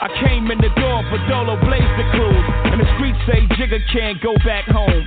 I came in the door for Dolo Blaze the cruise. And the streets say Jigga can't go back home.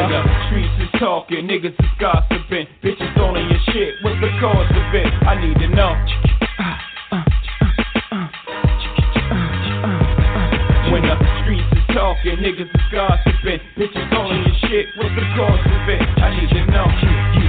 when the streets is talking, niggas is gossiping. Bitches all your shit. What's the cause of it? I need to know. When the streets is talking, niggas is gossiping. Bitches all your shit. What's the cause of it? I need to know.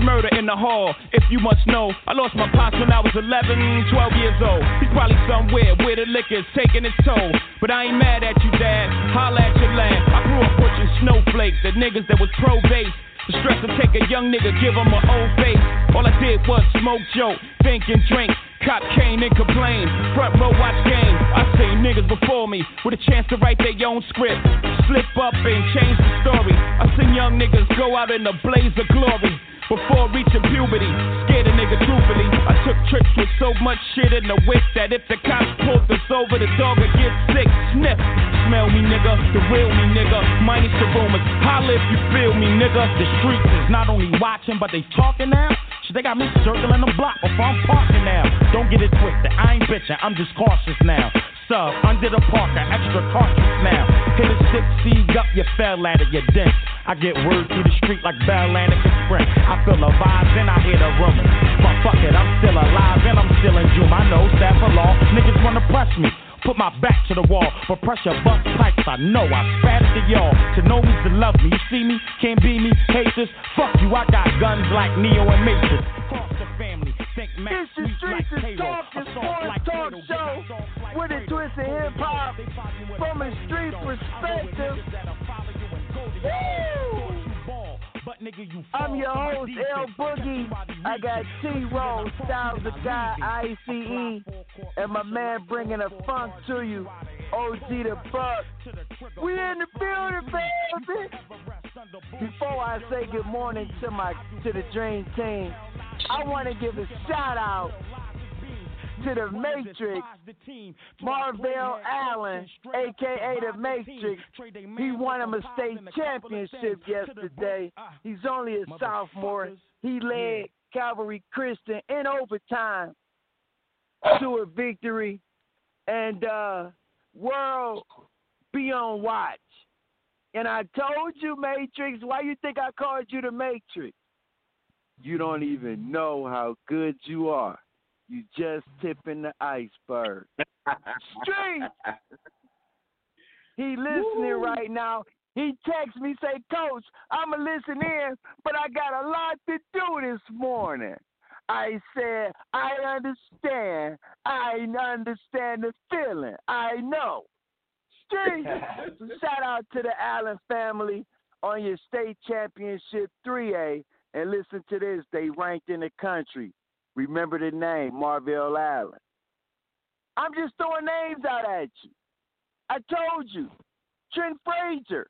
Murder in the hall. If you must know, I lost my pops when I was 11, 12 years old. He's probably somewhere where the liquor's taking its toll. But I ain't mad at you, dad. Holla at your lad. I grew up pushing snowflakes, the niggas that was pro base. The stress to take a young nigga, give him an old face. All I did was smoke, joke, think and drink. Cop cane and complain. Front row watch game. I seen niggas before me with a chance to write their own script. Slip up and change the story. I seen young niggas go out in a blaze of glory. Before reaching puberty, scared a nigga truthfully. I took trips with so much shit in the whip that if the cops pulled us over, the dog would get sick. Sniff, smell me, nigga, the real me, nigga. Minus the rumors, holla if you feel me, nigga. The streets is not only watching, but they talking now. Shit, they got me circling the block before I'm parking now. Don't get it twisted, I ain't bitching, I'm just cautious now. Sub under the parker, extra cautious now. Hit a six seed up, you fell out of your dent. I get word through the street like Bell and Sprint. I feel the vibes and I hear the rumors. But fuck it, I'm still alive and I'm still in June. I know staff of law, niggas wanna press me. Put my back to the wall, but pressure bust pipes. I know I spat it to y'all. To know me's to love me. You see me, can't be me, haters. Fuck you, I got guns like Neo and Matrix. Cross the family, think Max This is sweet like Streets is K-Roll. Talk, the sports like talk show like with a twist of hip hop from a street perspective. Woo! I'm your host, L Boogie. I got T Roll, Styles the Guy, ICE, and my man bringing a funk to you, OG the Buck. We in the building, baby. Before I say good morning to my to the Dream Team, I want to give a shout out to the Matrix, Marvell Allen, aka the Matrix. He won him a state championship yesterday. He's only a sophomore. He led Calvary Christian in overtime to a victory. And uh world be on watch. And I told you, Matrix, why you think I called you the Matrix? You don't even know how good you are. You just tipping the iceberg. Street. He listening Woo. right now. He texts me, say, Coach, I'ma listen in, but I got a lot to do this morning. I said, I understand. I understand the feeling. I know. Shout out to the Allen family on your state championship 3A. And listen to this, they ranked in the country. Remember the name, Marvell Allen. I'm just throwing names out at you. I told you. Trent Frazier,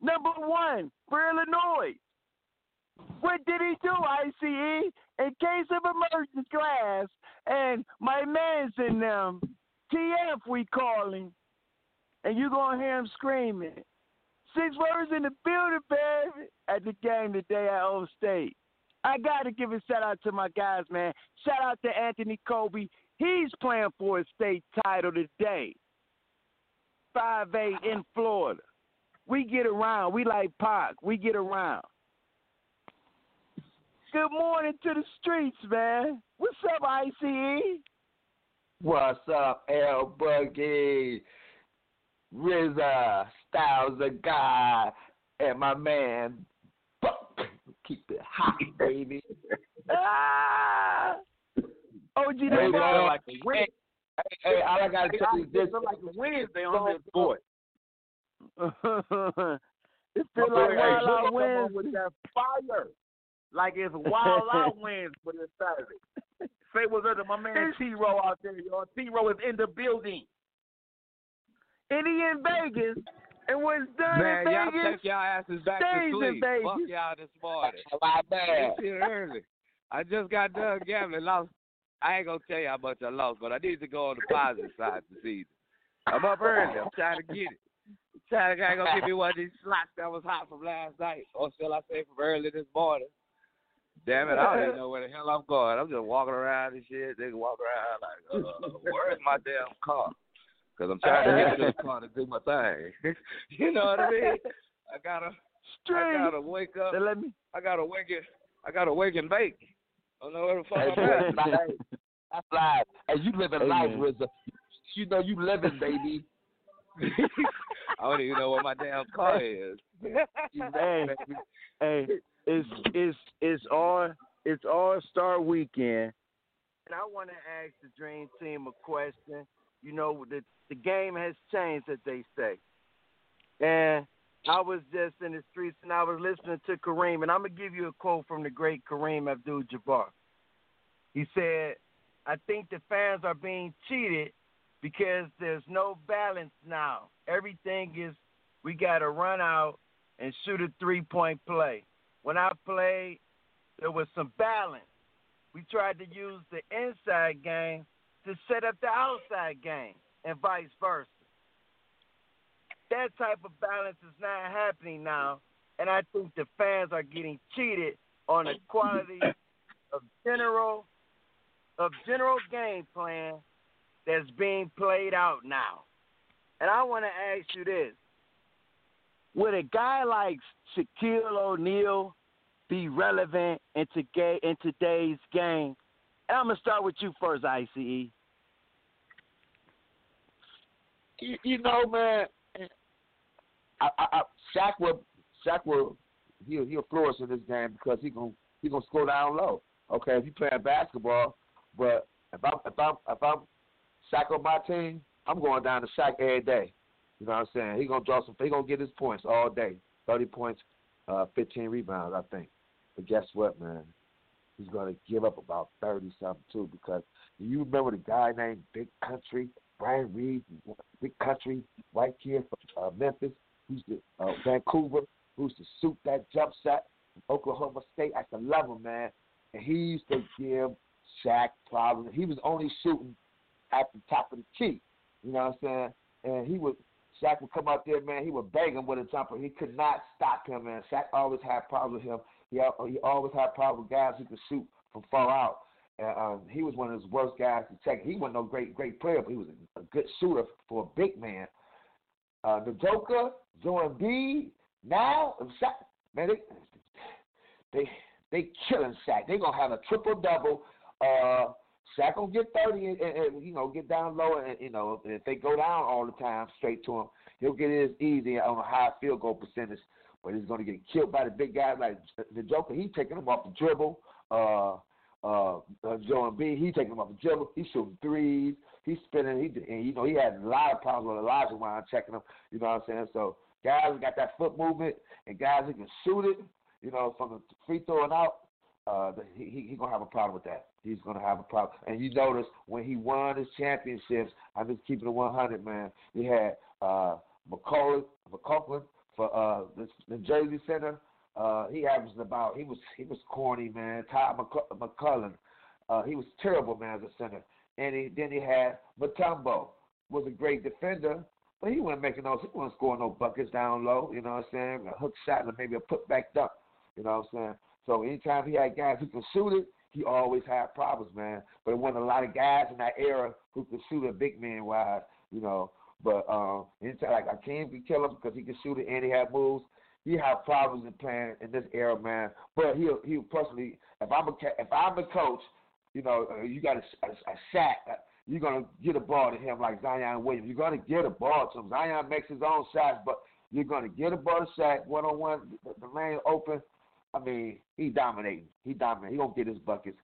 number one for Illinois. What did he do, ICE? In case of emergency class, and my man's in them, TF we call him, and you gonna hear him screaming. Six words in the building, baby, at the game today at Old State. I got to give a shout out to my guys, man. Shout out to Anthony Kobe. He's playing for a state title today. 5A in Florida. We get around. We like Pac. We get around. Good morning to the streets, man. What's up, ICE? What's up, L Boogie? RZA, Styles the guy, and my man Buck. Keep it hot, baby. ah! OG, hey, man, like the wind. Hey, hey, all I gotta tell you this: like the Wednesday on this boy. it feels like Wild Out Wednesday with that fire, like it's Wild Out Wednesday for this Saturday. Say what's up to my man T Row out there, y'all. T Row is in the building. And he in Vegas. And what's done man, in y'all Vegas, take y'all asses back to sleep. in Vegas. Fuck y'all this morning. My bad. It's early. I just got done gambling. Lost. I ain't gonna tell you how much I lost, but I need to go on the positive side this season. I'm up early. I'm trying to get it. I'm trying to go give me one of these slots that was hot from last night, or shall I say from early this morning. Damn it, I don't even know where the hell I'm going. I'm just walking around and shit. They can walk around like, uh, where's my damn car? Because I'm trying to get to the car to do my thing. you know what I mean? I gotta, Straight. I gotta wake up. They let me. I gotta wake it. I gotta wake and bake. I don't know where the fuck I'm at. That's live. As you living Hey, life. RZA. You know you living, baby. I don't even know where my damn car is. Hey, hey, it's it's it's all it's all star weekend, and I want to ask the Dream Team a question. You know, the the game has changed, as they say, and I was just in the streets and I was listening to Kareem, and I'm gonna give you a quote from the great Kareem Abdul-Jabbar. He said, "I think the fans are being cheated because there's no balance now. Everything is we got to run out and shoot a three point play. When I played, there was some balance. We tried to use the inside game to set up the outside game, and vice versa. That type of balance is not happening now, and I think the fans are getting cheated on the quality of general of general game plan that's being played out now. And I want to ask you this: Would a guy like Shaquille O'Neal be relevant in, today, in today's game? And I'm gonna start with you first, ICE. You, you know, man. I, I, I, Shaq will, Shaq will, he'll he'll flourish in this game because he gonna he gonna score down low. Okay, if you playing basketball, but if I'm if I'm if I'm Shaq on my team, I'm going down to Shaq every day. You know what I'm saying? He gonna draw some. He gonna get his points all day. Thirty points, uh, fifteen rebounds, I think. But guess what, man? He's gonna give up about thirty something too because you remember the guy named Big Country, Brian Reed, Big Country, white kid from uh, Memphis, who's the uh, Vancouver, who used to shoot that jump shot from Oklahoma State. I to love him, man. And he used to give Shaq problems. He was only shooting at the top of the key. You know what I'm saying? And he would Shaq would come out there, man. He would bang him with a jumper. He could not stop him, man. Shaq always had problems with him. He he always had problems with guys who could shoot from far out. And um, he was one of his worst guys to check. He wasn't no great great player, but he was a, a good shooter for a big man. Uh, the Joker, Joel B, Now, Shaq, man, they they they killing Shaq. They gonna have a triple double. Uh, Shaq gonna get thirty and, and, and, you know get down low and you know if they go down all the time straight to him, he'll get his easy on a high field goal percentage. But he's gonna get killed by the big guy like the Joker. He's taking him off the dribble. Uh, uh, uh, Joe Embiid, he taking him off the dribble. He's shooting threes. He's spinning. He and you know he had a lot of problems with Olajuwon checking him. You know what I'm saying? So guys who got that foot movement and guys who can shoot it, you know, from the free throw and out, uh, he he, he gonna have a problem with that. He's gonna have a problem. And you notice when he won his championships, I'm just keeping it 100, man. He had uh, MacCulloch, MacCulloch for uh, the, the Jersey Center. Uh, he averaged about he was he was corny, man. Todd MacCulloch, uh, he was terrible, man, as a center. And he, then he had Mutombo, was a great defender, but he wasn't making those. He wasn't scoring no buckets down low. You know what I'm saying? A hook shot and maybe a put back dunk. You know what I'm saying? So anytime he had guys who could shoot it, he always had problems, man. But it wasn't a lot of guys in that era who could shoot it big man wise, you know. But um, anytime like Akeem could kill him because he can shoot it and he had moves. He had problems in playing in this era, man. But he he personally, if I'm a if I'm a coach, you know, uh, you got a, a, a Shaq. Uh, you're gonna get a ball to him like Zion Williams. You're gonna get a ball to him. Zion makes his own shots, but you're gonna get a ball to Shaq one on one. The lane open. I mean, he dominating. He dominating. He gonna get his buckets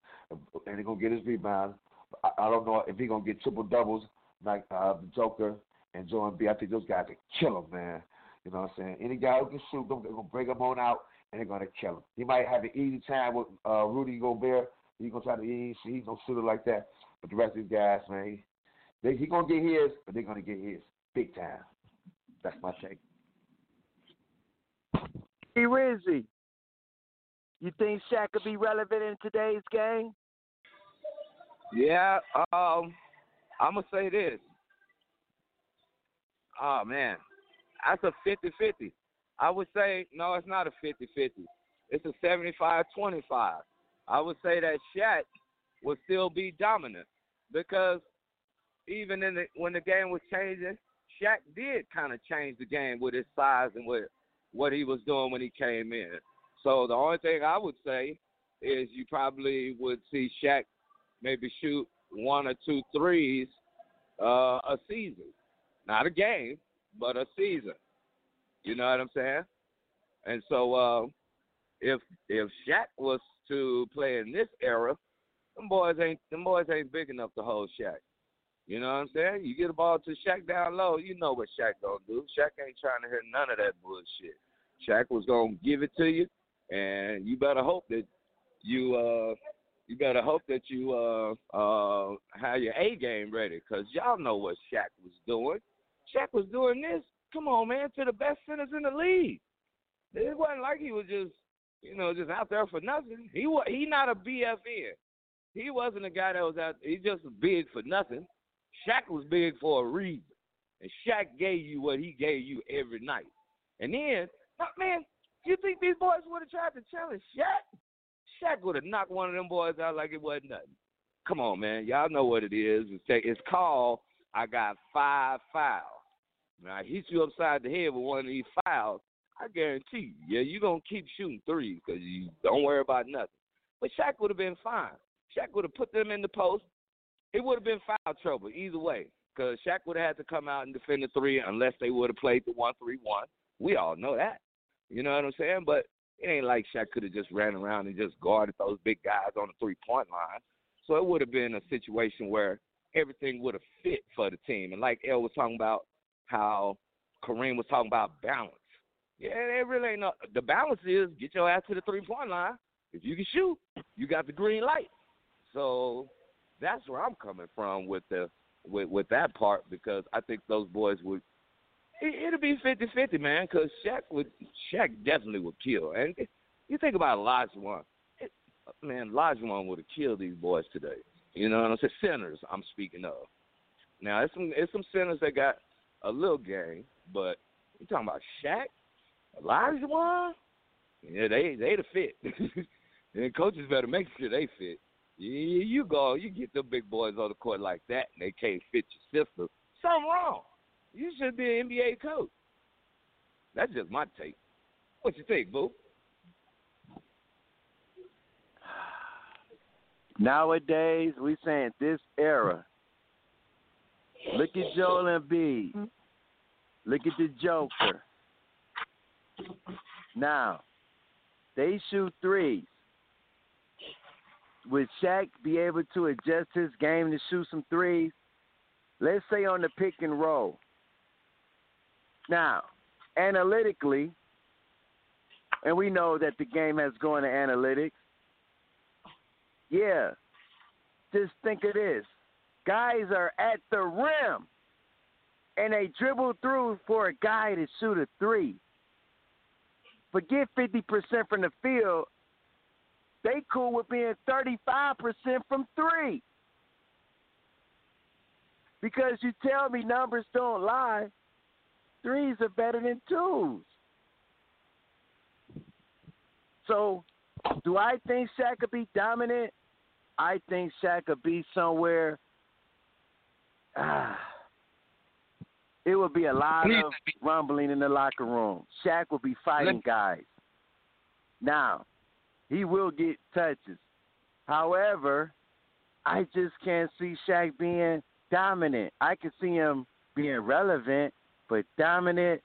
and he gonna get his rebounds. I, I don't know if he gonna get triple doubles like uh, the Joker and Joe Embiid. I think those guys can kill him, man. You know what I'm saying? Any guy who can shoot, them they're gonna bring him on out and they're gonna kill him. He might have an easy time with uh, Rudy Gobert. He's gonna try to he he's gonna shoot it like that. But the rest of these guys, man, he, they, he gonna get his, but they're gonna get his big time. That's my take. Hey Rizzy, you think Shaq could be relevant in today's game? Yeah, um, I'm gonna say this. Oh man, that's a 50-50. I would say no, it's not a 50-50. It's a 75-25. I would say that Shaq would still be dominant because even in the, when the game was changing, Shaq did kind of change the game with his size and with what he was doing when he came in. So the only thing I would say is you probably would see Shaq maybe shoot one or two threes uh, a season, not a game, but a season. You know what I'm saying? And so uh, if if Shaq was to play in this era, them boys ain't them boys ain't big enough to hold Shaq. You know what I'm saying? You get a ball to Shaq down low, you know what Shaq gonna do. Shaq ain't trying to hear none of that bullshit. Shaq was gonna give it to you, and you better hope that you uh you better hope that you uh uh have your A game ready, cause y'all know what Shaq was doing. Shaq was doing this. Come on, man, to the best centers in the league. It wasn't like he was just you know just out there for nothing. He was he not a BFN. He wasn't a guy that was out. He just big for nothing. Shaq was big for a reason, and Shaq gave you what he gave you every night. And then, man, you think these boys would have tried to challenge Shaq? Shaq would have knocked one of them boys out like it wasn't nothing. Come on, man. Y'all know what it is. It's, it's called I got five fouls. Now, I hit you upside the head with one of these fouls. I guarantee you, yeah, you're to keep shooting threes because you don't worry about nothing. But Shaq would have been fine. Shaq would have put them in the post. It would have been foul trouble either way because Shaq would have had to come out and defend the three unless they would have played the one-three-one. We all know that. You know what I'm saying? But it ain't like Shaq could have just ran around and just guarded those big guys on the three point line. So it would have been a situation where everything would have fit for the team. And like El was talking about how Kareem was talking about balance. Yeah, it really ain't the balance is get your ass to the three point line. If you can shoot, you got the green light. So that's where I'm coming from with the with with that part because I think those boys would it, it'll be fifty fifty, man. Because Shaq would, Shaq definitely would kill. And you think about Olajuwon, it, man, Olajuwon would have killed these boys today. You know what I'm saying? Centers, I'm speaking of. Now, it's some it's some centers that got a little game, but you talking about Shaq, Olajuwon? Yeah, they they the fit. and coaches better make sure they fit. You, you go, you get the big boys on the court like that, and they can't fit your system. Something wrong. You should be an NBA coach. That's just my take. What you think, boo? Nowadays, we saying this era. Look at Joel Embiid. Look at the Joker. Now, they shoot threes. Would Shaq be able to adjust his game to shoot some threes? Let's say on the pick and roll. Now, analytically, and we know that the game has gone to analytics. Yeah. Just think of this. Guys are at the rim and they dribble through for a guy to shoot a three. Forget 50% from the field. They cool with being 35% from three. Because you tell me numbers don't lie, threes are better than twos. So, do I think Shaq could be dominant? I think Shaq could be somewhere. Ah, it would be a lot of rumbling in the locker room. Shaq would be fighting guys. Now, he will get touches. However, I just can't see Shaq being dominant. I can see him being relevant, but dominant,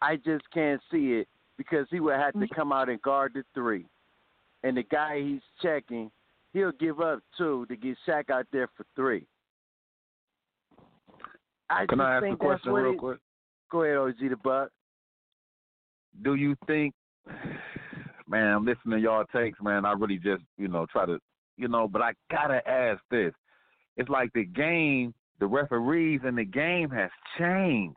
I just can't see it because he would have to come out and guard the three. And the guy he's checking, he'll give up two to get Shaq out there for three. I Can I ask a question real it, quick? Go ahead, OG the Buck. Do you think, man, I'm listening to y'all takes, man. I really just, you know, try to, you know, but I gotta ask this. It's like the game, the referees in the game has changed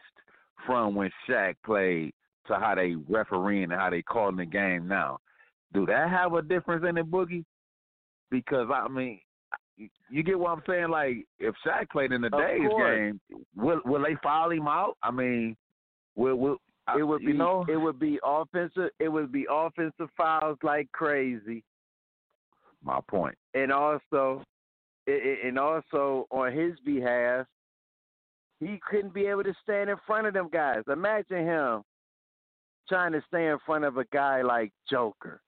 from when Shaq played to how they refereeing and how they calling the game now. Do that have a difference in the boogie? Because I mean, you get what I'm saying? Like if Shaq played in the days game, will will they foul him out? I mean, will will It would be you know it would be offensive it would be offensive fouls like crazy. my point. and also and also on his behalf, he couldn't be able to stand in front of them guys. Imagine him trying to stay in front of a guy like Joker.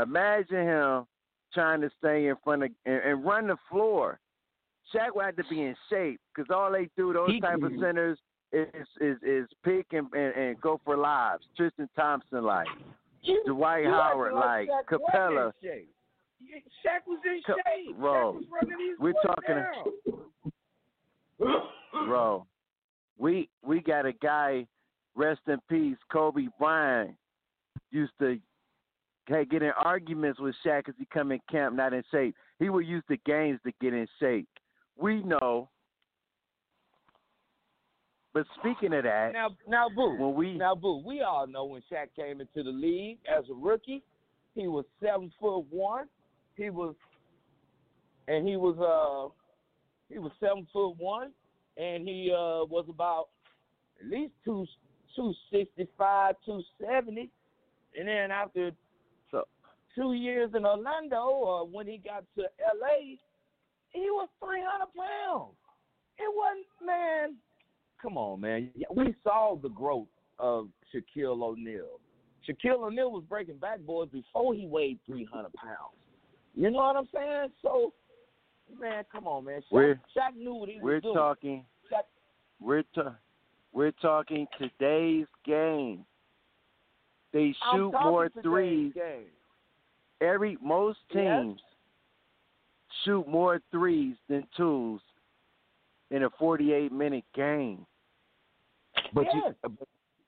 Imagine him trying to stay in front of and, and run the floor. Shaq would have to be in shape because all they do those He- type of centers is is is pick and, and, and go for lives. Tristan Thompson like Dwight You Howard like Shaq Capela. in Shaq was in Co- shape. bro, Shaq was running we're talking- down. bro. We we got a guy, rest in peace, Kobe Bryant, used to hey, get in arguments with Shaq because he come in camp not in shape. He would use the games to get in shape. We know. But speaking of that, Now, now, boo. when we Now, boo. We all know when Shaq came into the league as a rookie, he was seven foot one. He was, and he was uh, he was seven foot one, and he uh was about at least two two sixty five, two seventy, and then after two years in Orlando, or when he got to L.A., he was three hundred pounds. It wasn't man. Come on, man. We saw the growth of Shaquille O'Neal. Shaquille O'Neal was breaking backboards before he weighed 300 pounds. You know what I'm saying? So, man, come on, man. Shaq, We're- Shaq knew what he was we're doing. talking Shaq, we're ta- we're talking today's game. They shoot more threes Game. Every most Yes. teams shoot more threes than twos in a 48 minute game. But Yes. you,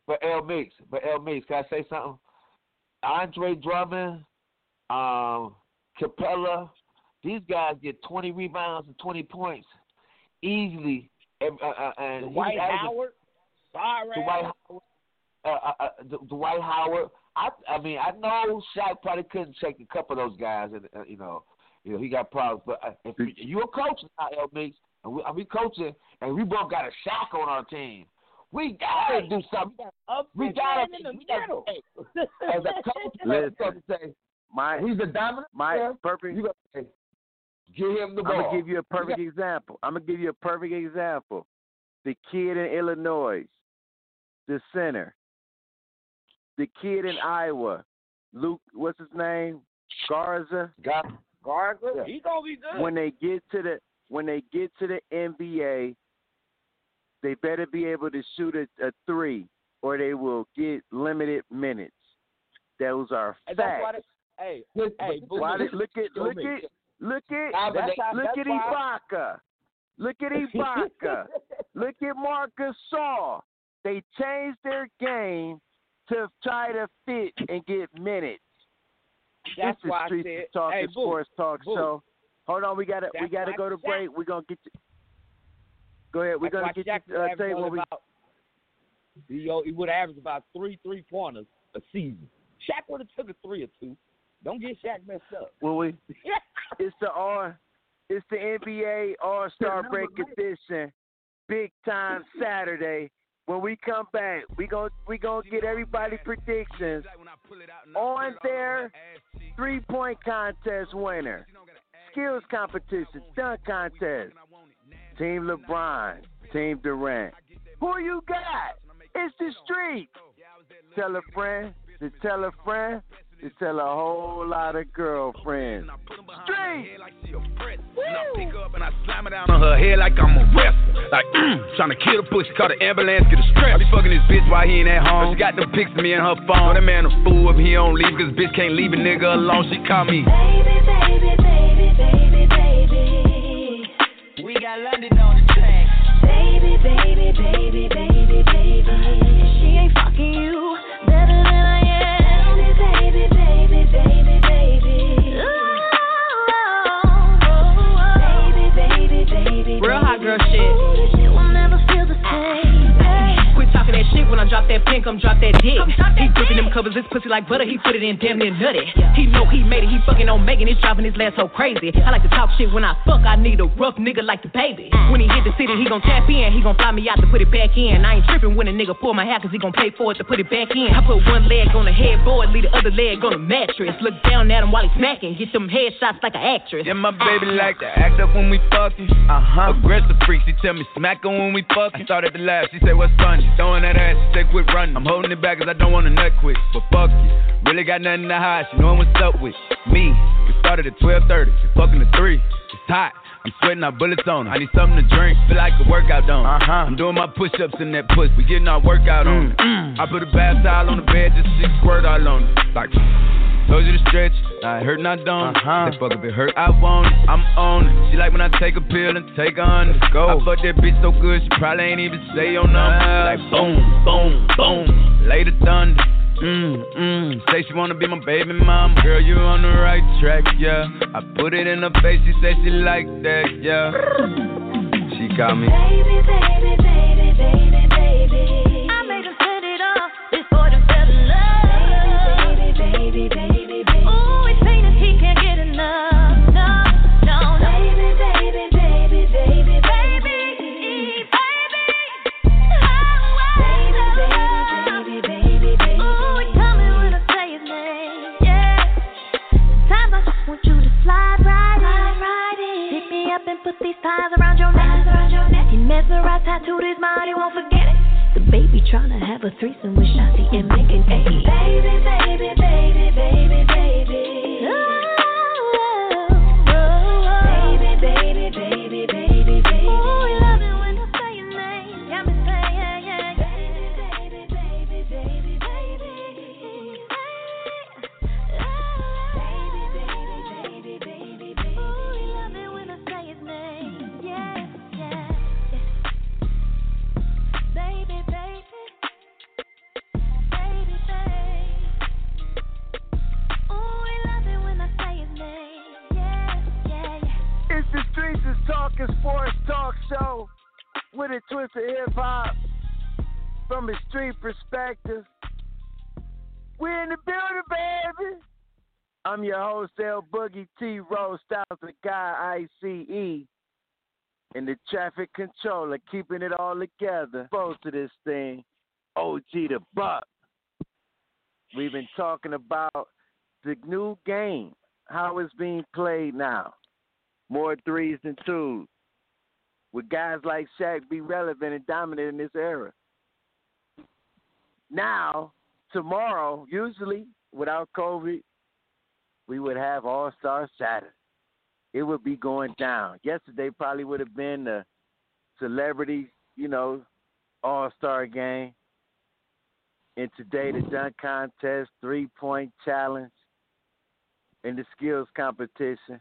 but L Mix, but L Mix, can I say something? Andre Drummond, um, Capela, these guys get 20 rebounds and 20 points easily. And, uh, uh, and Dwight Howard. Sorry. Dwight Howard, uh, uh, uh, D- Dwight Howard. I, I mean, I know Shaq probably couldn't shake a couple of those guys, and uh, you know, you know, he got problems. But uh, if you- you're a coach now, L Mix, and we, and we coaching, and we both got a Shaq on our team, we gotta Right. do something. Up We gotta, in the we gotta hey, as a coach, Listen. you say My he's a dominant. my player, perfect. You got to say, give him the ball. I'm gonna give you a perfect example. I'm gonna give you a perfect example. The kid in Illinois, the center. The kid in Iowa, Luke, what's his name? Garza. Got Garza, Yeah. he gonna be good. When they get to the when they get to the NBA, they better be able to shoot a, a three, or they will get limited minutes. Those are Hey, facts. they, hey, Look, hey, Why boo, look at look at look at Nah, That's how, look that's at why. Ibaka. Look at Ibaka. look at Marc Gasol. They changed their game to try to fit and get minutes. That's this is why I Streets said, Talk hey, and boo, Sports Talk boo. Show. Hold on, we gotta we gotta go to Shaq- break. We're gonna get. you. go ahead. We're That's gonna get Shaq you. Uh, averaged tell you what we. about, he, o- he would average about three three pointers a season. Shaq would have took a three or two. Don't get Shaq messed up. Will we? It's the R. It's the NBA All Star Break edition, big time Saturday. When we come back, we gon' we gonna get everybody predictions on their three point contest winner, skills competition, dunk contest, Team LeBron, Team Durant. Who you got? It's the street. Tell a friend to tell a friend to tell a whole lot of girlfriends. Street. Pick up and I slam it down on her head like I'm a wrestler. Like, trying to kill the pussy, call the ambulance, get a stretch. I be fucking this bitch while he ain't at home. She got them pics of me in her phone. That man a fool if he don't leave, cause bitch can't leave a nigga alone. She call me. Baby, baby, baby, baby, baby. We got London on the track. Baby, baby, baby, baby, baby. That shit when I drop that pin, come drop that dick. He gripping them covers, this pussy like butter, he put it in damn near nutty. He know he made it, he fucking on Megan, it's driving his last so crazy. I like to talk shit when I fuck, I need a rough nigga like the baby. When he hit the city, he gon' tap in, he gon' fly me out to put it back in. I ain't tripping when a nigga pull my hair, cause he gon' pay for it to put it back in. I put one leg on the headboard, leave the other leg on the mattress. Look down at him while he smacking, get them headshots like an actress. Yeah, my baby like to act up when we fucking. Uh huh. Aggressive freak, she tell me smack her when we fucking. Started to laugh, she said what's funny. Throwing that ass, she said quit running. I'm holding it back cause I don't wanna nut quick. But fuck you, really got nothing to hide. She knowing what's up with me. We started at 12:30, she fucking at three. It's hot. I'm sweating out bullets on. her. I need something to drink, feel like a workout done. Uh huh. I'm doing my push-ups in that push. We getting our workout on. it. I put a bath towel on the bed, just to squirt all on it. Like. Told you to stretch, I hurt not don't. Uh-huh. Say fuck if it hurt, I want it. I'm on it. She like when I take a pill and take her on the go. I fuck that bitch so good, she probably ain't even say your number. Like boom, boom, boom, lay the thunder. Mm, mm. Say she wanna be my baby mom. Girl, you on the right track, yeah. I put it in her face, she say she like that, yeah. She got me. Baby, baby, baby, baby, baby. I made him set it off before them fell in love. Baby, baby, baby, baby. These ties around your neck. He mesmerized, tattooed his mind, he won't forget it. The baby tryna have a threesome with Shotzi and A. Baby, baby, baby, baby, baby. Traffic controller, keeping it all together. Both to this thing, OG the Buck. We've been talking about the new game, how it's being played now more threes than twos. Would guys like Shaq be relevant and dominant in this era? Now, tomorrow, usually without COVID, we would have All Star Saturday. It would be going down. Yesterday probably would have been the celebrity, you know, All Star game. And today the dunk contest, three point challenge, and the skills competition.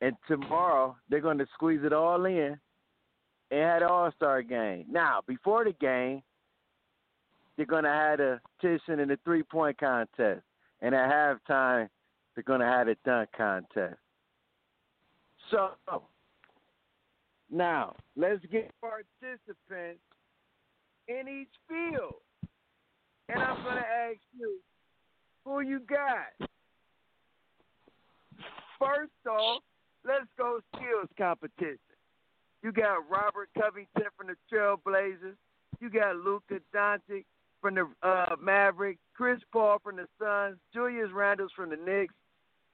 And tomorrow they're going to squeeze it all in and have an All Star game. Now, before the game, they're going to have a competition and the three point contest, and at halftime they're going to have a dunk contest. So now let's get participants in each field, and I'm to ask you who you got. First off, let's go skills competition. You got Robert Covington from the Trailblazers. You got Luka Doncic from the uh, Mavericks. Chris Paul from the Suns. Julius Randle from the Knicks.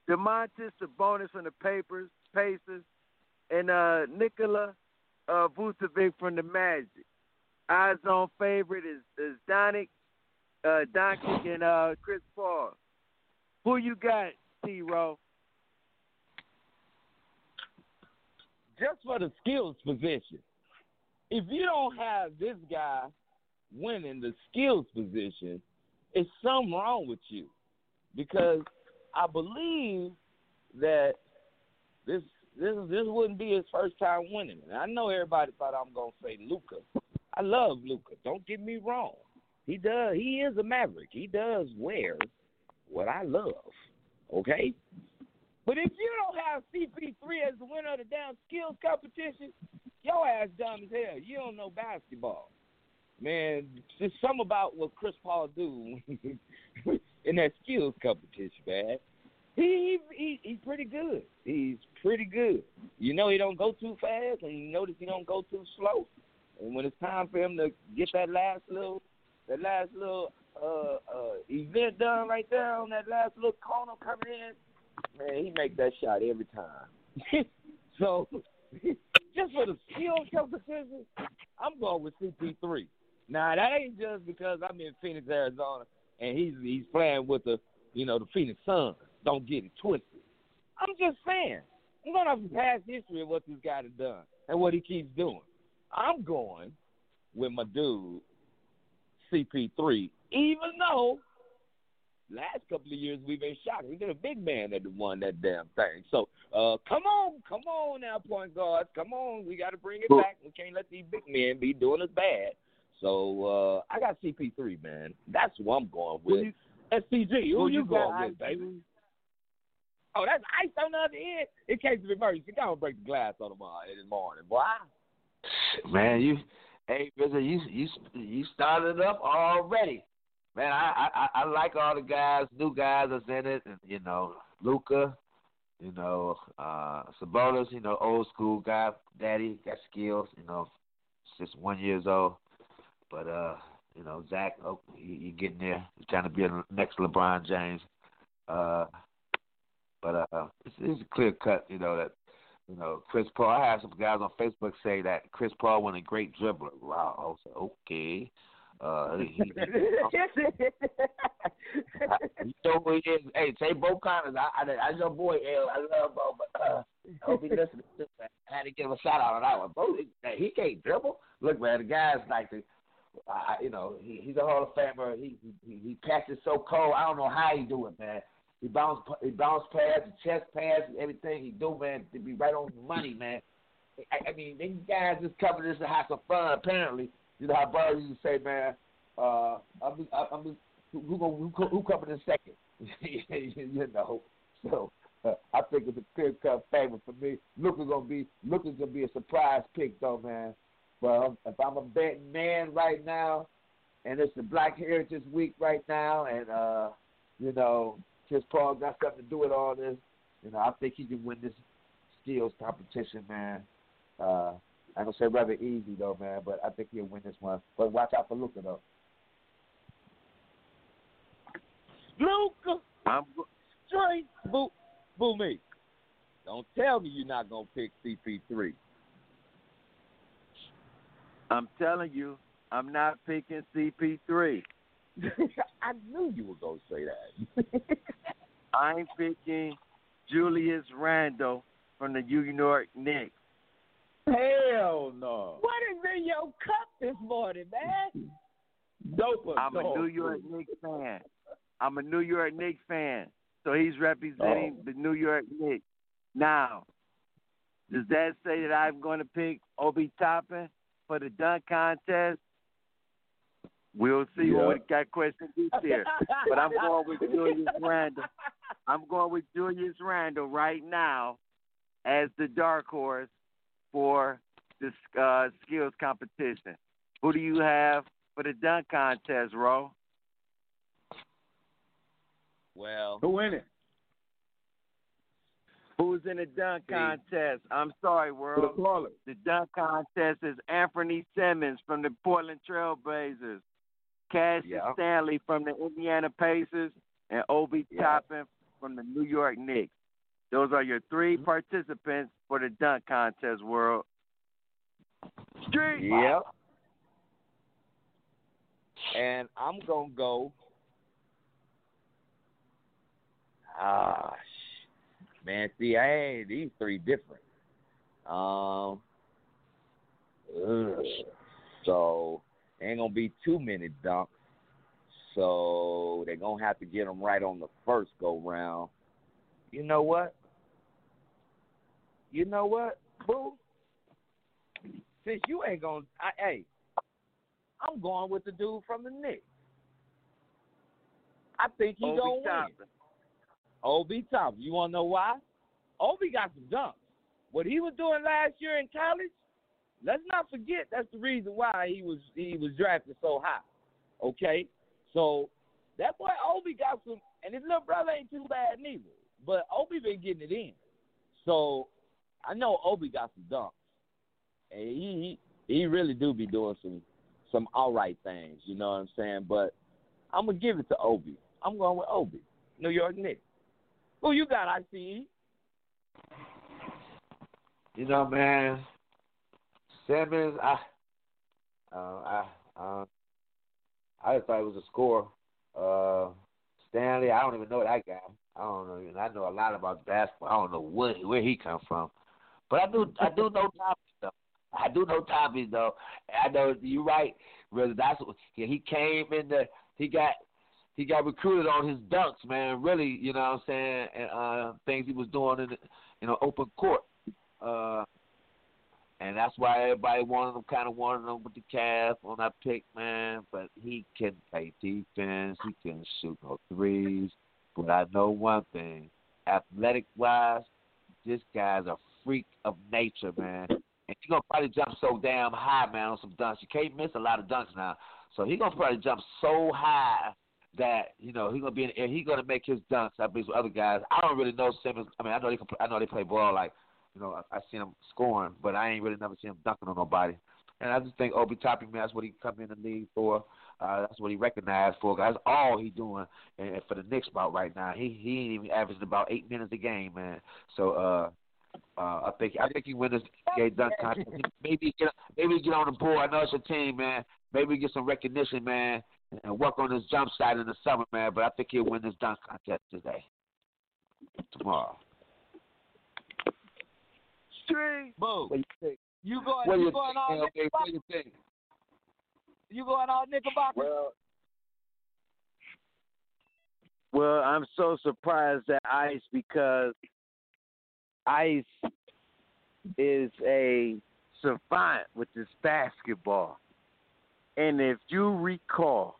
Domantas Sabonis from the Papers, Pacers, and uh, Nikola uh, Vucevic from the Magic. Eyes on favorite is is Donick, uh, Doncic, and uh, Chris Paul. Who you got, T. Rowe? just for the skills position. If you don't have this guy winning the skills position, it's something wrong with you. Because I believe that this this this wouldn't be his first time winning. And I know everybody thought I'm gonna say Luca. I love Luca. Don't get me wrong. He does. He is a maverick. He does wear what I love. Okay, but if you don't have CP3 as the winner of the damn skills competition, your ass dumb as hell. You don't know basketball. Man, there's something about what Chris Paul do in that skills competition, man. He, he he's pretty good. He's pretty good. You know he don't go too fast, and you notice he don't go too slow. And when it's time for him to get that last little that last little uh uh event done right there on that last little corner coming in, man, he make that shot every time. so just for the skill competition, I'm going with CP3. Now that ain't just because I'm in Phoenix, Arizona, and he's he's playing with the you know the Phoenix Suns. Don't get it twisted. I'm just saying. I'm going off the past history of what this guy has done and what he keeps doing. I'm going with my dude CP3, even though last couple of years we've been shocked. We got a big man that won that damn thing. So uh, come on, come on now, point guards, come on. We got to bring it back. We can't let these big men be doing us bad. So uh, I got CP3, man. That's what I'm going with. SCG, who, who you, going with, baby? Oh, that's ice on the other end. In case of emergency, and break the glass on him uh, in the morning, boy. Man, you, hey, brother, you you you started up already man, I, I I like all the guys, new guys that's in it, and you know, Luca, you know, uh Sabonis, you know, old school guy, daddy, got skills, you know, just one years old, but uh, you know, Zach, oh, he, he getting there, he's trying to be the next LeBron James, uh, but uh, it's, it's a clear cut, you know that. You know, Chris Paul. I have some guys on Facebook say that Chris Paul was a great dribbler. Wow, I was like, okay. Uh, he, he, you know who he is. Hey, say Bo Connors. I, I, I your boy L. I love Bo, but uh, I hope he listens. I had to give a shout out on that one. Bo, he, he can't dribble. Look, man, the guy's like the. Uh, you know, he, he's a Hall of Famer. He, he he catches so cold. I don't know how he do it, man. He bounce he bounce pass, chest pass, everything he do, man, to be right on money, man. I, I mean, these guys just to this to have some fun, apparently. You know how Barry used to say, man, uh, I'm, I'm, who, who, who, who coming in second? you know, so uh, I think it's a clear cut favorite for me. Luka's gonna be Luka's gonna be a surprise pick though, man. But if I'm a betting man right now, and it's the Black Heritage Week right now, and uh, you know, Chris Paul got something to do with all this. You know, I think he can win this skills competition, man. Uh, I don't say rather easy though, man, but I think he'll win this one. But watch out for Luka though. Luka, I'm straight boo boo me. Don't tell me you're not gonna pick CP3. I'm telling you, I'm not picking CP3. I knew you were gonna say that. I'm picking Julius Randle from the New York Knicks. Hell no. what is in your cup this morning, man? Dope. I'm a New York Knicks fan. I'm a New York Knicks fan. So he's representing Oh. the New York Knicks. Now, does that say that I'm going to pick Obi Toppin for the dunk contest? We'll see Yeah. when we got questions this year. But I'm going with Julius Randle. I'm going with Julius Randle right now as the dark horse for this uh, skills competition. Who do you have for the dunk contest, Ro? Well, Who in it? Who's in the dunk contest? I'm sorry, For the world. The dunk contest is Anthony Simons from the Portland Trailblazers, Cassius Yeah. Stanley from the Indiana Pacers, and Obi Yeah. Toppin from the New York Knicks. Those are your three participants for the dunk contest, world. Street. Yep. And I'm gonna go. Ah, man. See, I ain't these three different. Um. ugh. So ain't gonna be too many dunks. So they're gonna have to get them right on the first go round. You know what? You know what, boo? Since you ain't gonna, I, hey, I'm going with the dude from the Knicks. I think he Obi gonna win. Toppin. Obi Toppin. You wanna know why? Obi got some dunks. What he was doing last year in college, let's not forget that's the reason why he was he was drafted so high. Okay? So that boy Obi got some and his little brother ain't too bad neither. But Obi been getting it in. So I know Obi got some dunks. And he he, he really do be doing some some all right things, you know what I'm saying? But I'm gonna give it to Obi. I'm going with Obi. New York Knicks. Who you got, I see. You know, man. Simons, I, uh, I, uh, I just thought it was a score. Uh, Stanley, I don't even know that guy. I don't know. And I know a lot about basketball. I don't know what where he come from, but I do. I do know topics though. I do know topics though. I know you're right. Really, that's what he he came in the. He got he got recruited on his dunks, man. Really, you know what I'm saying, and uh, things he was doing in the, you know open court. Uh, and that's why everybody wanted him, kind of wanted him with the calf on that pick, man. But he can play defense. He can shoot no threes. But I know one thing: athletic wise, this guy's a freak of nature, man. And he's gonna probably jump so damn high, man, on some dunks. You can't miss a lot of dunks now. So he's gonna probably jump so high that you know he's gonna be in the air. He's gonna make his dunks. I believe with other guys. I don't really know Simons. I mean, I know they can. I know they play ball like you know. I, I seen him scoring, but I ain't really never seen him dunking on nobody. And I just think Obi Toppin, man, that's what he come in the league for. Uh, that's what he recognized for. That's all he doing and, and for the Knicks about right now. He he ain't even averaging about eight minutes a game, man. So uh, uh, I think I think he win this game dunk contest. Maybe get maybe get on the board. I know it's a team, man. Maybe get some recognition, man, and work on his jump shot in the summer, man. But I think he'll win this dunk contest today, tomorrow. Street. Boo. What you think? You going? What do you you going think? all LB? What you think? You going all Knickerbocker? Well, Well, I'm so surprised at Ice because Ice is a savant with this basketball. And if you recall,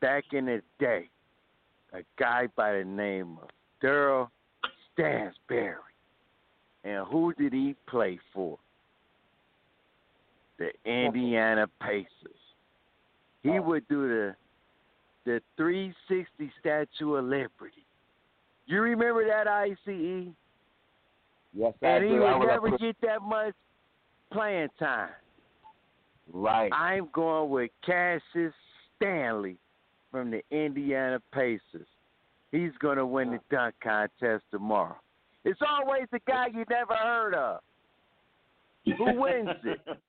back in the day, a guy by the name of Daryl Stansbury. And who did he play for? The Indiana Pacers. He oh. would do the the 360 Statue of Liberty. You remember that ICE? yes, I And he do. I would never get that much playing time. right. I'm going with Cassius Stanley from the Indiana Pacers. He's going to win the dunk contest tomorrow. It's always the guy you never heard of. Who wins it?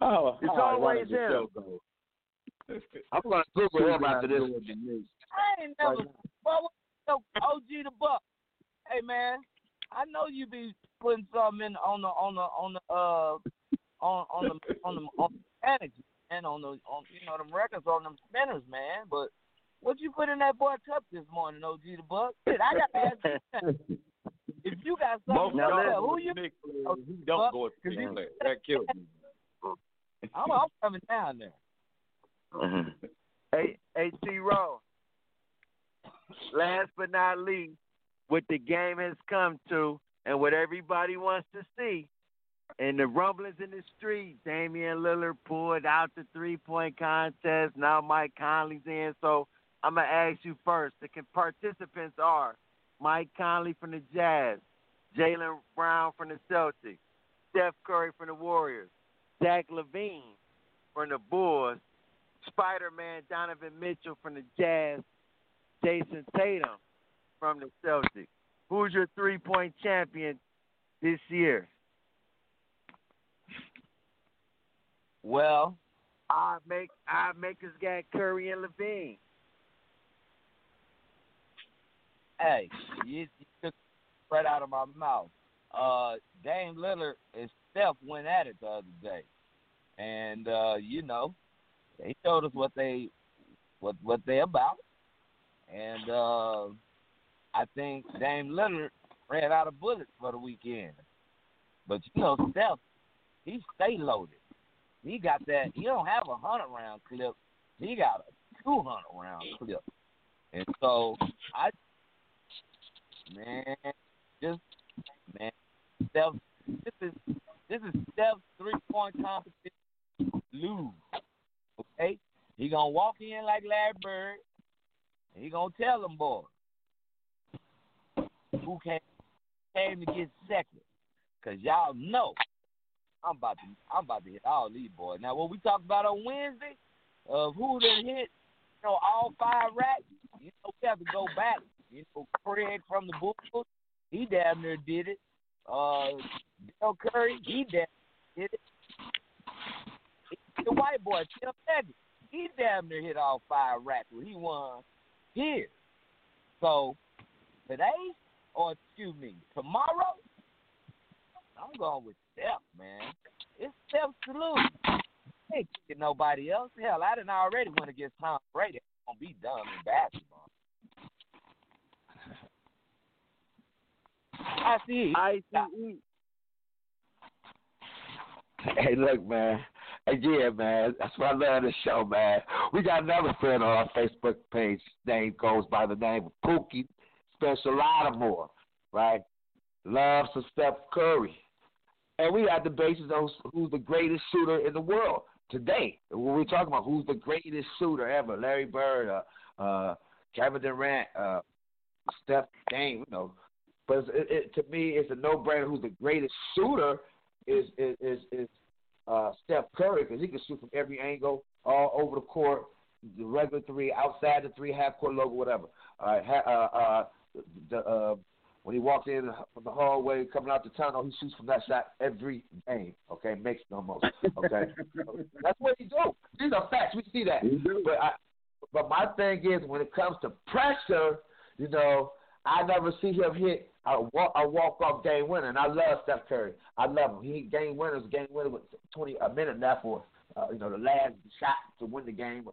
Oh, It's all right, always him. go, go? I'm gonna Google him after this. I ain't never. Well, so OG the Buck. Hey man, I know you be putting something in on the on the on the uh on on the on the on the energy and on the on you know them records on them spinners, man. But what you put in that boy cup this morning, OG the Buck? Shit, I got to ask you. If you got something, Most to of tell, them who you? Nick players, oh, he don't go with Cause the you- That killed me. I'm, I'm coming down there. Hey, hey, T. Rowe. Last but not least, what the game has come to, and what everybody wants to see, and the rumblings in the street. Damian Lillard pulled out the three-point contest. Now Mike Conley's in. So I'm gonna ask you first. The participants are Mike Conley from the Jazz, Jaylen Brown from the Celtics, Steph Curry from the Warriors, Zach LaVine from the Bulls, Spider Man Donovan Mitchell from the Jazz, Jayson Tatum from the Celtics. Who's your three point champion this year? Well, I make I make us got Curry and LaVine. Hey, you, you took right out of my mouth. Uh, Dame Lillard and Steph went at it the other day, and uh, you know, they showed us what they what what they about, and uh, I think Dame Lillard ran out of bullets for the weekend. But you know, Steph, he stay loaded. He got that. He don't have a hundred round clip. He got a two hundred round clip, and so I man, just man, Steph. This is this is Steph's three point competition. Lose, okay? He gonna walk in like Larry Bird. And he gonna tell them boys who came came to get second, cause y'all know I'm about to I'm about to hit all these boys. Now what we talked about on Wednesday of who done hit, you know, all five racks. You know, we have to go back. You know, Craig from the Bulls, he damn near did it. Uh, Bill Curry, he damn near did it. The white boy, Tim Megan, he damn near hit all five racks when he won here. So today, or excuse me, tomorrow, I'm going with Steph, man. It's Steph salute. Ain't nobody else. Hell, I didn't already win against Tom Brady. I'm gonna be dumb in basketball. I see. ICE. Hey, look, man. Yeah, man. That's why I love this show, man. We got another friend on our Facebook page. Name goes by the name of Pookie Special Lattimore, right? Loves some Steph Curry. And we had the basis on who's the greatest shooter in the world today. When we're talking about who's the greatest shooter ever, Larry Bird, uh, uh, Kevin Durant, uh, Steph Dame, you know. But it's, it, it, to me, it's a no-brainer. Who's the greatest shooter is is is, is uh, Steph Curry because he can shoot from every angle, all over the court, the regular three, outside the three, half court logo, whatever. Uh, ha, uh, uh, the, uh, when he walks in from the hallway, coming out the tunnel, he shoots from that shot every game. Okay, makes no most. Okay, that's what he do. These are facts. We see that. But I, but my thing is, when it comes to pressure, you know, I never see him hit a walk, a walk off game winner. And I love Steph Curry. I love him. He game winners, game winner with twenty a minute left for uh, you know the last shot to win the game.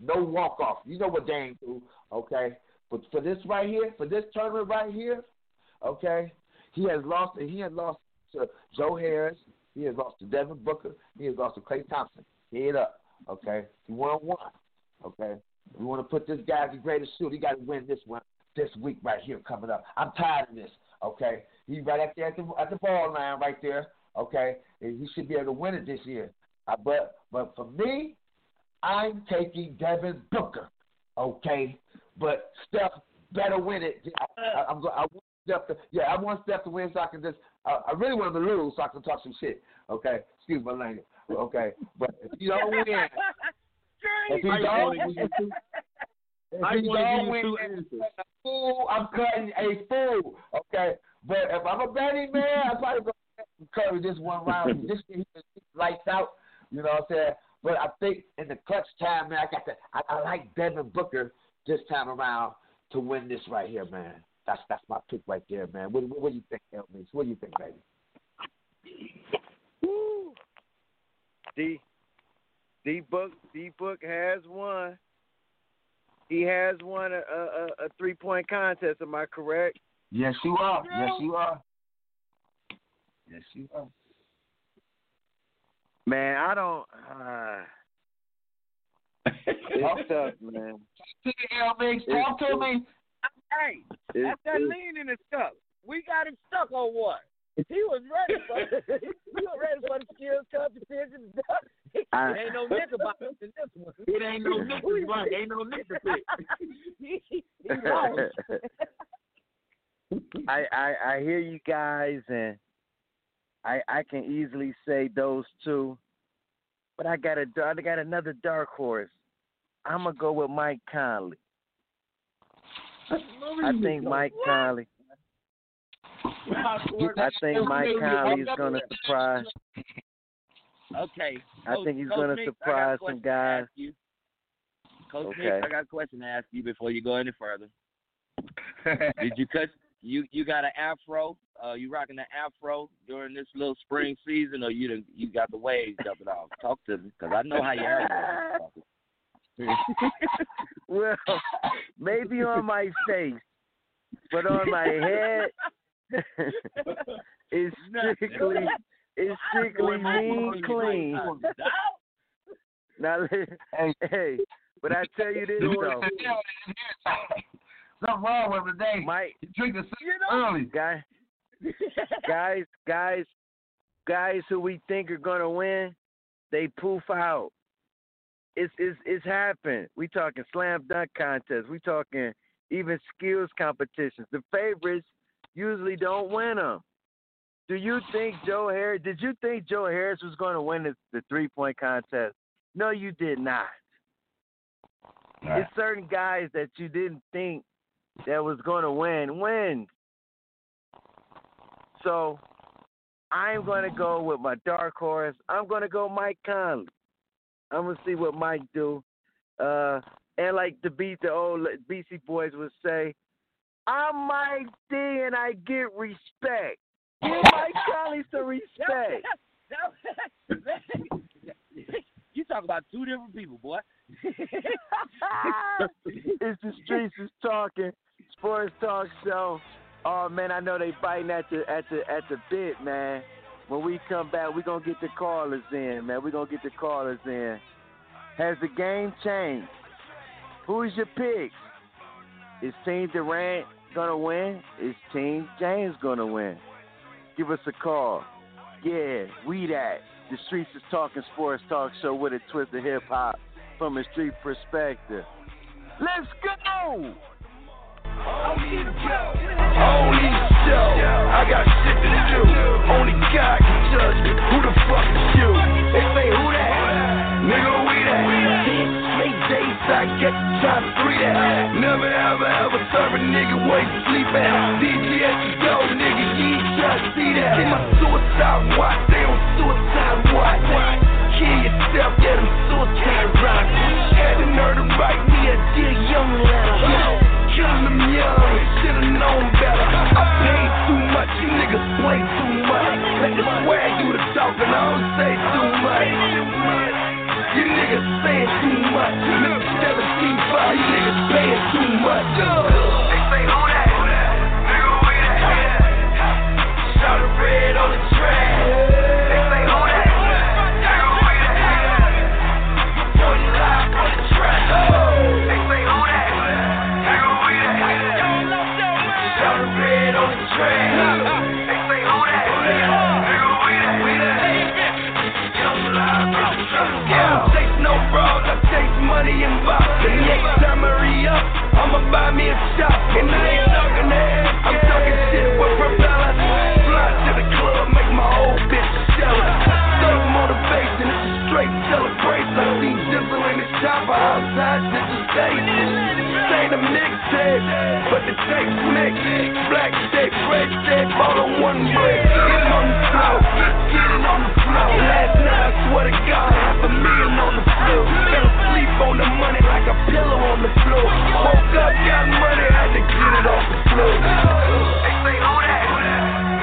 No walk off. You know what Dame do? Okay, but for this right here, for this tournament right here, okay, he has lost. He has lost to Joe Harris. He has lost to Devin Booker. He has lost to Klay Thompson. Head up. Okay, he won one. Okay, we want to put this guy as the greatest shooter. He got to win this one this week right here coming up. I'm tired of this. Okay, he's right up there at the at the ball line right there. Okay, and he should be able to win it this year. Uh, but but for me, I'm taking Devin Booker. Okay, but Steph better win it. I, I, I'm go, I want Steph to yeah I want Steph to win so I can just uh, I really want him to lose so I can talk some shit. Okay, excuse my language. Okay, but if you don't win, if you don't. If I you wanna you win, two then answers. a fool, I'm cutting a fool. Okay, but if I'm a betting man, I'm probably gonna Curry this one round. this year lights out. You know what I'm saying? But I think in the clutch time, man. I got the. I, I like Devin Booker this time around to win this right here, man. That's that's my pick right there, man. What, what, what do you think, Elvis? What do you think, baby? Woo. D D Book D Book has won. He has won a, a, a three point contest. Am I correct? Yes, you are. Yes, you are. Yes, you are. Man, I don't. Uh, it's tough, man. Elvis, talk to me. Hey, It's- that's that it's- lean in his stuff. We got him stuck on what? He was ready for he was ready for the skills competition. I- It ain't no nigga about this in this one. It ain't no niggas right. Ain't no niggas pick. he, he lost. I, I I hear you guys, and I I can easily say those two, but I got a I got another dark horse. I'm gonna go with Mike Conley. I think Mike Conley. I think Mike Conley is gonna surprise. Okay. I think he's gonna Mix, I got a surprise question some to guys. ask you. Coach Okay. Mix, I got a question to ask you before you go any further. Did you cut? You you got an afro? Uh, you rocking the afro during this little spring season, or you done, you got the waves dumping off? Talk to me, cause I know how you are. well, maybe on my face, but on my head, it's strictly it's strictly mean clean. Now, hey, hey, but I tell you this though, Something wrong with the day. Mike, He drinking early. guys, guys, guys, guys who we think are gonna win, they poof out. It's it's it's happened. We talking slam dunk contests. We talking even skills competitions. The favorites usually don't win them. Do you think Joe Harris? Did you think Joe Harris was going to win the, the three point contest? No, you did not. It's certain guys that you didn't think that was going to win win. So I'm going to go with my dark horse. I'm going to go Mike Conley. I'm going to see what Mike do. Uh, and like the beat the old Beastie Boys would say, I'm Mike D and I get respect. Oh, Give Mike Conley some respect. you talk about two different people, boy. it's the streets is talking sports talk show. Oh man, I know they biting at the at the at the bit, man. When we come back, we gonna get the callers in, man. We gonna get the callers in. Has the game changed? Who's your picks? Is Team Durant gonna win? Is Team James gonna win? Give us a call. Yeah, we that. The Streets is Talking Sports Talk Show with a twist of hip hop from a street perspective. Let's go! Only show. I got shit to do. Only God can judge me. Who the fuck is you? I get trying to free that. Never ever ever serve a nigga where you sleep at. DGS is go, nigga. You to see that. Get my suicide watch. They on suicide watch. Kill yourself, get them suicide rock. Had the nerve to write me a dear young letter. Killing them young, should've known better. I paid too much, you niggas play too much. Let the swag do the talking, I don't say too much. You niggas saying too much. Niggas 17 5, you niggas paying too much. Money and box. The next time I re up, I'ma buy me a shop. And I ain't talking that, I'm talking shit with propellers. Fly to the club, make my old bitch jealous. Thug motivation, it's a straight celebration. I see Jizzle in his chopper outside, shit is. This ain't a mixtape, but the tape's mixed. Black tape, red tape, all on one brick. Getting on the floor, getting on the floor. Last night, I swear to God, half a Sleep on the money like a pillow on the floor. Woke up, got money, had to get it off the floor. They say, who that?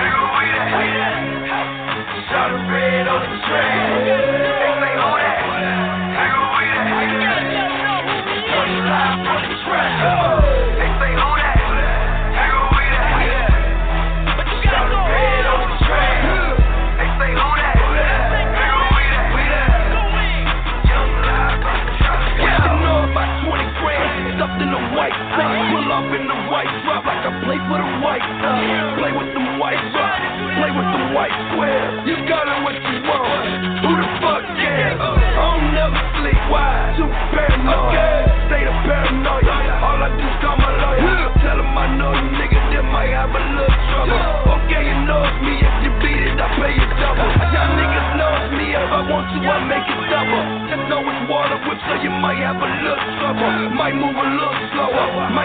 Nigga, we that? Shot a red on the train.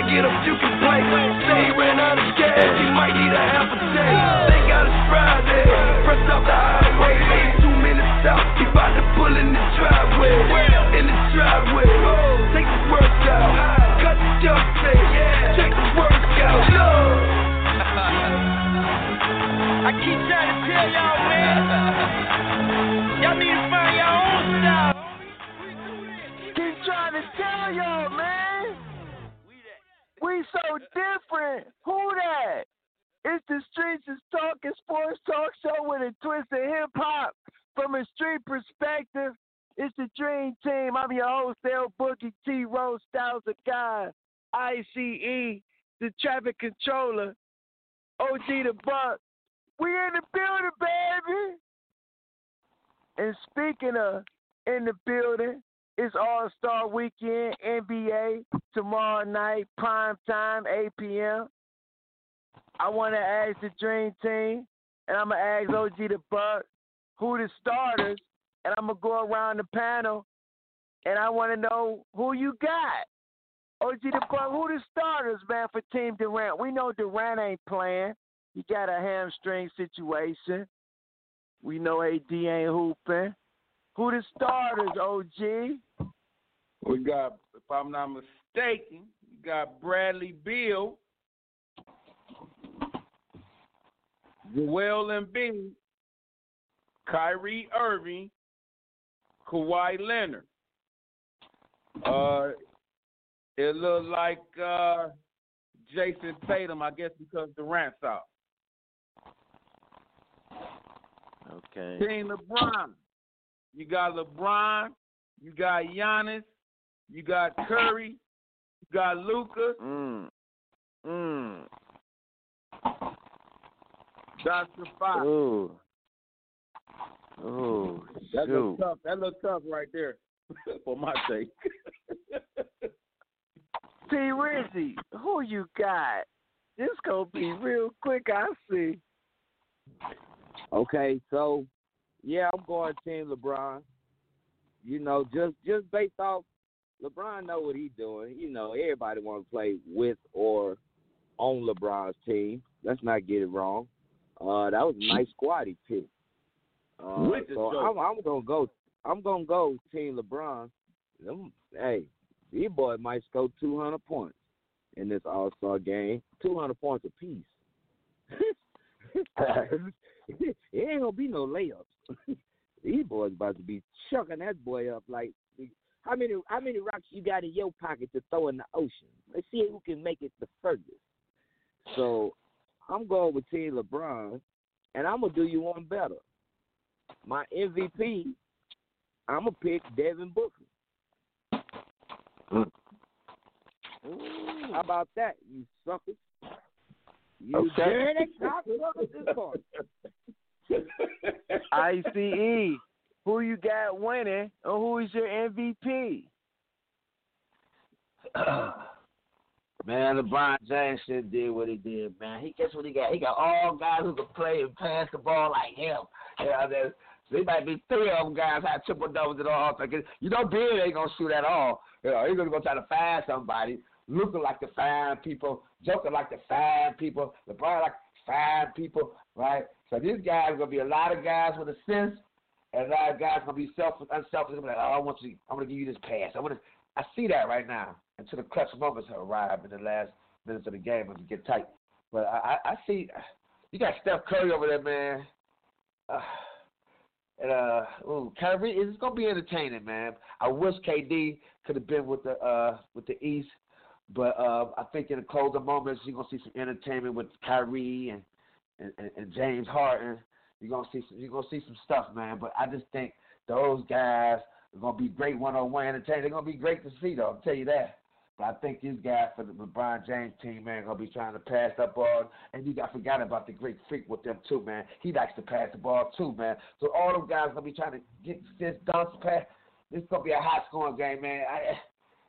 Get a few the controller, OG the Buck. We in the building, baby. And speaking of in the building, it's All Star Weekend, NBA, tomorrow night, prime time, 8 p.m. I want to ask the Dream Team, and I'm to ask OG the Buck who the starters, and I'm to go around the panel, and I want to know who you got. OG the Buck, who the starters, man, for Team Durant? We know Durant ain't playing. He got a hamstring situation. We know AD ain't hooping. Who the starters, OG? We got, if I'm not mistaken, we got Bradley Beal, Joel Embiid, Kyrie Irving, Kawhi Leonard. Uh, it looked like uh, Jayson Tatum, I guess, because Durant's out. Okay. Team LeBron. You got LeBron. You got Giannis. You got Curry. You got Luka. Mm. Mm. That's the five. Ooh. Ooh. That shoot. looks tough. That looks tough right there, for my sake. T Rizzy, who you got? This gonna be real quick, I see. Okay, so yeah, I'm going Team LeBron. You know, just just based off LeBron know what he's doing. You know, everybody want to play with or on LeBron's team. Let's not get it wrong. Uh, that was a nice squad he picked. Uh, so. I'm, I'm gonna go. I'm gonna go Team LeBron. Them, hey, these boys might score 200 points in this All Star game. 200 points apiece. it ain't gonna be no layups. These boys about to be chucking that boy up like how many how many rocks you got in your pocket to throw in the ocean? Let's see who can make it the furthest. So I'm going with Team LeBron, and I'm gonna do you one better. My MVP, I'm gonna pick Devin Booker. Ooh, how about that, you suckers? You Okay. dirty cocksuckers this morning. ICE, who you got winning, and who is your MVP? Man, LeBron James should did what he did, man. He guess what he got? He got all guys who can play and pass the ball like him. Yeah, there might be three of them guys had triple doubles at all. You know, Bill ain't gonna shoot at all. You know, he's gonna go try to find somebody looking like the fine people, joking like the fine people, LeBron like fine people, right? So these guys are gonna be a lot of guys with a sense, and a lot of guys gonna be self unselfish. Gonna like, oh, I want you, I'm gonna give you this pass. I want to I see that right now until the clutch moments have arrived in the last minutes of the game and get tight. But I, I, I see you got Steph Curry over there, man. Uh, and uh, ooh, Kyrie, it's gonna be entertaining, man. I wish KD could have been with the uh with the East, but uh, I think in the closer moments you're gonna see some entertainment with Kyrie and and, and James Harden. You're gonna see some, you're gonna see some stuff, man. But I just think those guys are gonna be great one-on-one entertainment. They're gonna be great to see, though. I'll tell you that. But I think these guys for the LeBron James team, man, gonna be trying to pass that ball. And you got forgot about the great freak with them too, man. He likes to pass the ball too, man. So all them guys gonna be trying to get this dunks pass. This gonna be a high scoring game, man. I,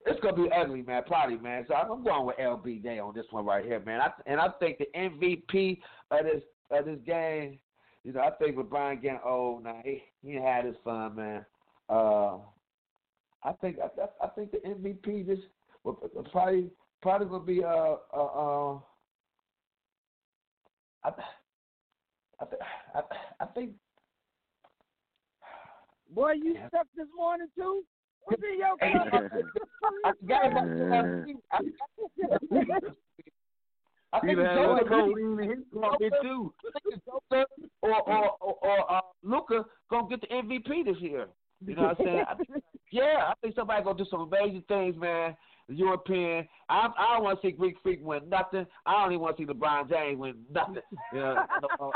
it's gonna be ugly, man. Probably, man. So I'm going with LB Day on this one right here, man. I, and I think the MVP of this of this game, you know, I think LeBron getting old now. He he had his fun, man. Uh, I think I, I think the MVP well, probably probably gonna be uh uh, uh I, I, I, I think. Boy, you Yeah. stuck this morning too. What's in your cup? I forgot about the I think done the had a little Joker, codeine in his coffee, too. I think the Joker or or or, or uh, Luka gonna get the MVP this year. You know what I'm saying? I, yeah, I think somebody gonna do some amazing things, man. The European. I I don't want to see Greek Freak win nothing. I don't even want to see LeBron James win nothing. You know, no, uh,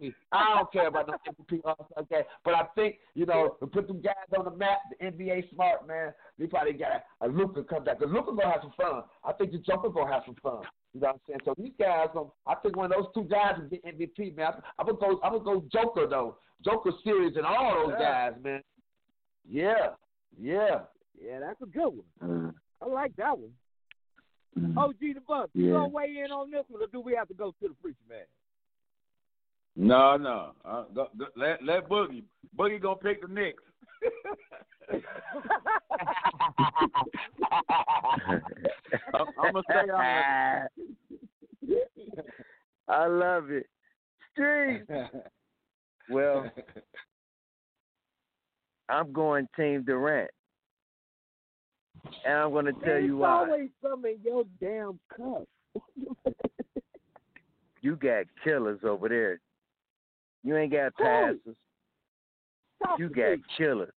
I don't care about no MVP like that. But I think you know to put them guys on the map, the NBA smart man. They probably got a, a Luka come back. Cause Luka gonna have some fun. I think the Joker gonna have some fun. You know what I'm saying? So these guys, gonna, I think one of those two guys will get MVP, man. I'm gonna go. I'm gonna go Joker though. Joker series and all those Yeah. guys, man. Yeah, yeah. Yeah, that's a good one. I like that one. Mm. OG the Buck, you Yeah. gonna weigh in on this one, or do we have to go to the preacher man? No, no. Uh, go, go, let let Boogie. Boogie gonna pick the Knicks. I'm, I'm gonna say I'm I love it. Street. Well, I'm going Team Durant. And I'm going to tell There's you why. always something in your damn cup. You got killers over there. You ain't got passes. You got me. killers.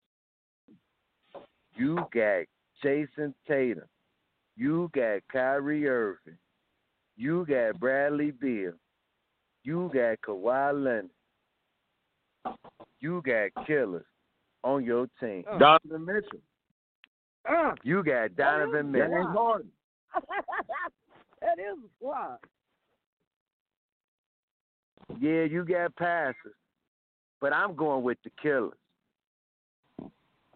You got Jayson Tatum. You got Kyrie Irving. You got Bradley Beal. You got Kawhi Leonard. You got killers on your team. Oh. Donovan Mitchell. Uh, You got Donovan James Mitchell. Harden. that is a squad. Yeah, you got passes. But I'm going with the killers.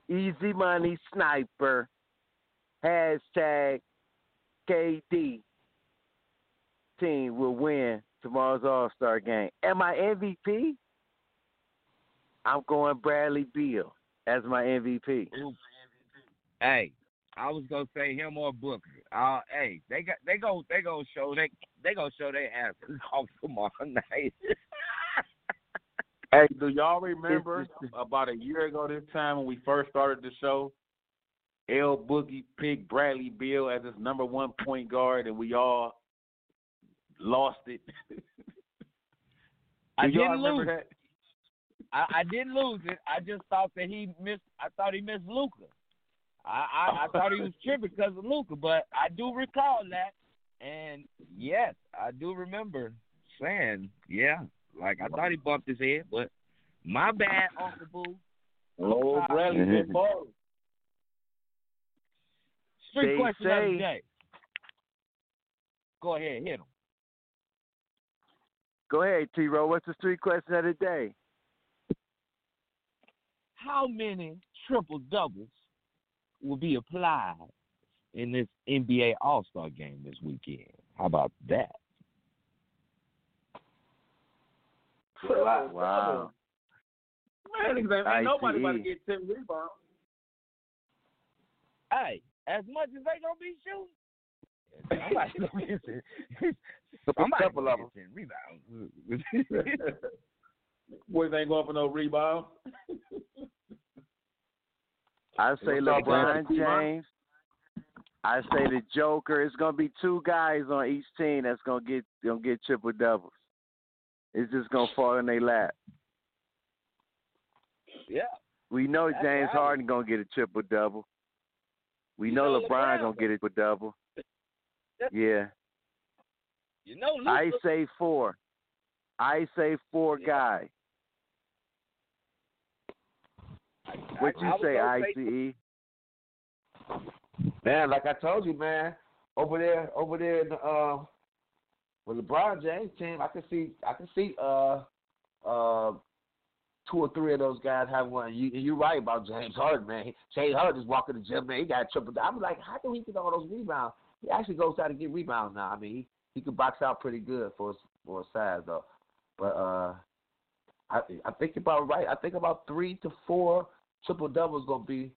Easy money sniper. Hashtag KD team will win tomorrow's All Star game. Am I MVP? I'm going Bradley Beal as my MVP. Hey, I was gonna say him or Booker. Uh, hey, they got they go they gonna show they they gonna show their asses off tomorrow night. Hey, do y'all remember about a year ago this time when we first started the show? L Boogie picked Bradley Beal as his number one point guard, and we all lost it. I didn't lose. that? I, I didn't lose it. I just thought that he missed. I thought he missed Luka. I, I I thought he was tripping because of Luka, but I do recall that, and yes, I do remember saying, yeah, like I thought he bumped his head, but my bad, Uncle Boo. Oh, uh, Bradley mhm. been balling. Street They question of the day. Go ahead, hit him. Go ahead, T Row. What's the street question of the day? How many triple doubles will be applied in this NBA All Star game this weekend? How about that? Wow. Man, ain't, ain't nobody about to get ten rebounds. Hey, as much as they gonna be shooting, somebody gonna get somebody couple gonna of get 10 rebounds. Boys ain't going for no rebounds. I say What's LeBron James. I say the Joker. It's gonna be two guys on each team that's gonna get gonna get triple doubles. It's just gonna fall in their lap. Yeah. We know That's James right. Harden gonna get a triple double. We You know, know LeBron LeBron gonna get a triple double. Yeah. You know, Luka, I say four. I say four guys. What you I say, gonna ICE? Man, like I told you, man, over there, over there in the uh, with LeBron James team, I can see, I can see, uh, uh, two or three of those guys have one. You, you're right about James Harden, man. James Harden just walking the gym, man. He got triple. I'm like, how do he get all those rebounds? He actually goes out to get rebounds now. I mean, he he can box out pretty good for his for his size though. But uh, I I think about right. I think about three to four triple double is gonna be.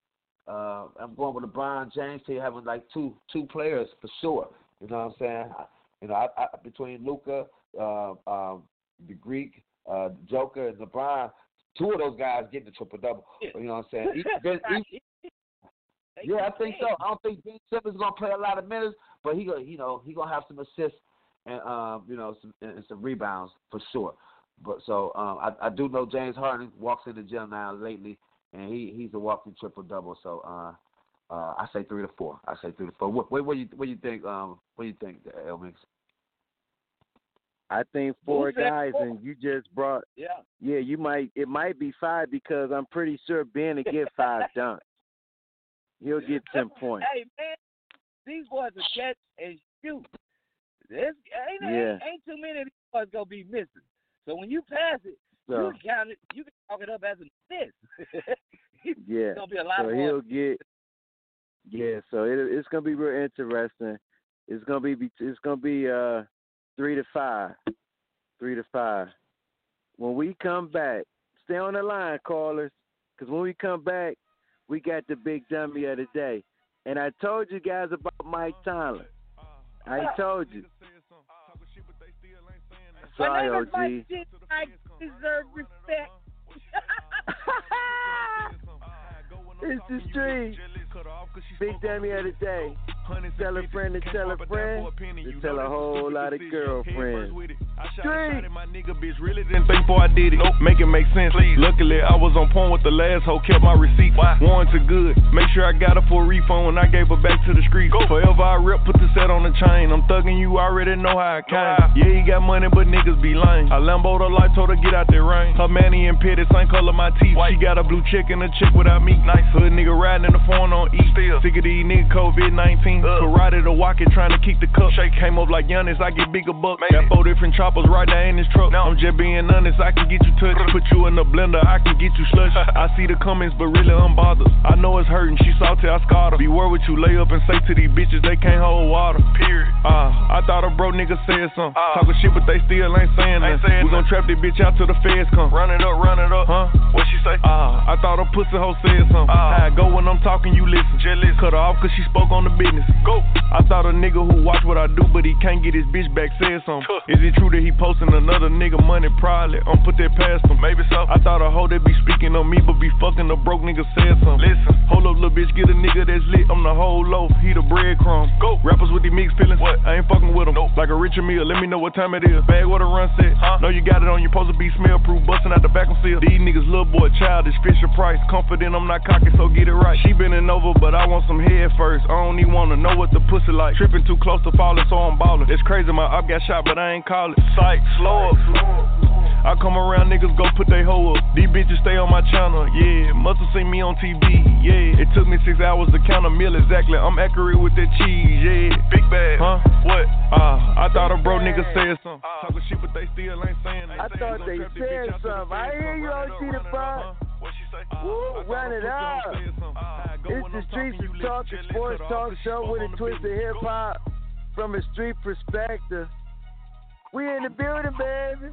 Uh, I'm going with LeBron James here having like two two players for sure. You know what I'm saying? I, you know, I, I, between Luka, uh, um, the Greek, uh, Joker, and LeBron, two of those guys getting the triple double. You know what I'm saying? Each- yeah, I think so. I don't think Ben Simmons is gonna play a lot of minutes, but he gonna, you know, he gonna have some assists and um, you know, some and some rebounds for sure. But so um, I, I do know James Harden walks in the gym now lately, and he he's a walking triple double. So uh, uh, I say three to four. I say three to four. What what, what you what do you think? Um, what do you think, El Mix? I think four guys, four? and you just brought. Yeah. Yeah, you might. It might be five because I'm pretty sure Ben will get five dunks. He'll get ten points. Hey man, these boys are catch and shoot. This ain't, Yeah. ain't ain't too many of these boys gonna be missing. So when you pass it, you So can count it. You can talk it up as an assist. yeah, It's gonna be a lot so of he'll get. Yeah, so it, it's gonna be real interesting. It's gonna be it's gonna be uh three to five, three to five. When we come back, stay on the line, callers, because when we come back, we got the big dummy of the day. And I told you guys about Mike Tyler. I told you. Sorry, OG. Mike deserve respect. It's the street. Big dummy of the day. Tell a friend to tell a friend to tell a whole lot of girlfriends. Street. My nigga bitch really didn't think before I did it. Nope. Make it make sense. Luckily, I was on point with the last hoe, kept my receipt. Warranty good. Make sure I got her for a refund when I gave her back to the street. Forever I rip, put the set on the chain. I'm thugging you, I already know how I came. Yeah, he got money, but niggas be lame. I Lambo the light, told her get out that rain. Her manny and pitted, same color my teeth. She got a blue chick and a chick without me. Nice hood nigga riding in the phone on E. Still. Sick of these niggas COVID 19. Karate to walk it, trying to keep the cup. Shake came up like Giannis, I get bigger bucks. Got four different choppers right there in this truck. Now I'm just being honest, I can get you touched. Put you in the blender, I can get you slush. I see the comments, but really I'm bothered. I know it's hurting, she salty, I scarred her. Beware what you lay up and say to these bitches, they can't hold water. Period. Ah, I thought a bro nigga said something. Talking shit, but they still ain't saying nothing. We gon' trap this bitch out till the feds come. Run it up, run it up. Huh? What she say? Ah, I thought a pussy hoe said something. How I go when I'm talking, you listen. Listen. Cut her off cause she spoke on the business. Go. I thought a nigga who watch what I do, but he can't get his bitch back said something. Is it true that he posting another nigga money? Probably. I'm put that past him. Maybe so. I thought a hoe that be speaking on me, but be fucking a broke nigga said something. Listen. Hold up, little bitch, get a nigga that's lit. I'm the whole loaf. He the breadcrumb. Go. Rappers with these mixed feelings. What? I ain't fucking with them. Nope. Like a Richard meal, Let me know what time it is. Bag what a run set. Huh? Know you got it on. You supposed to be smell proof. Busting out the back vacuum seal. These niggas little boy childish. Fisher Price. Confident I'm not cocky, so get it right. She bending over, but I want some head first. I don't even wanna know what the pussy like. Tripping too close to falling, so I'm ballin'. It's crazy, my up got shot, but I ain't call it. Sight, slow up. I come around, niggas go put they hoe up. These bitches stay on my channel, yeah. Must've seen me on TV, yeah. It took me six hours to count a meal exactly. I'm accurate with that cheese, yeah. Big bag, huh? What? Ah, I thought a bro nigga said something. Talking shit, but they still ain't saying. I thought they said something. I hear you, OG the Buck. Uh, Woo, run it up. It's the Streets of Talk, the sports talk show with a twist of hip hop from a street perspective. We in the building, baby.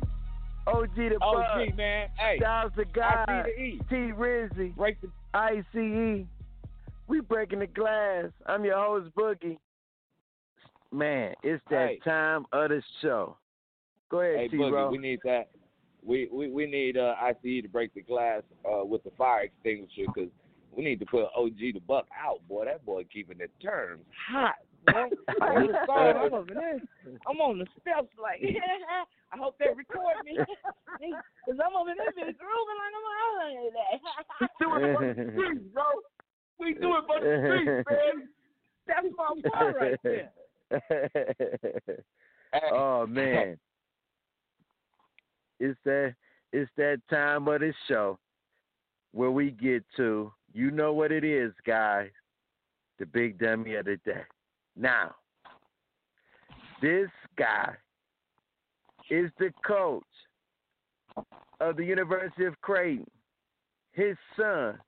OG the Buck. OG man, hey. Styles the I guy. see the E. T Rizzy. Break the ICE. We breaking the glass. I'm your host, Boogie. Man, it's that Hey. time of the show. Go ahead, Hey, T Boogie, we need that. We we, we need uh, ICE to break the glass uh, with the fire extinguisher because We need to put OG the Buck out, boy. That boy keeping the terms hot. Boy. I'm, I'm, over there. I'm on the steps like, I hope they record me. Because I'm over there bitch grooving like I'm We do it for the streets, bro. We do it for the streets, man. That's my boy right there. oh man. It's that it's that time of the show where we get to you know what it is, guys. The big dummy of the day. Now, this guy is the coach of the University of Creighton. His son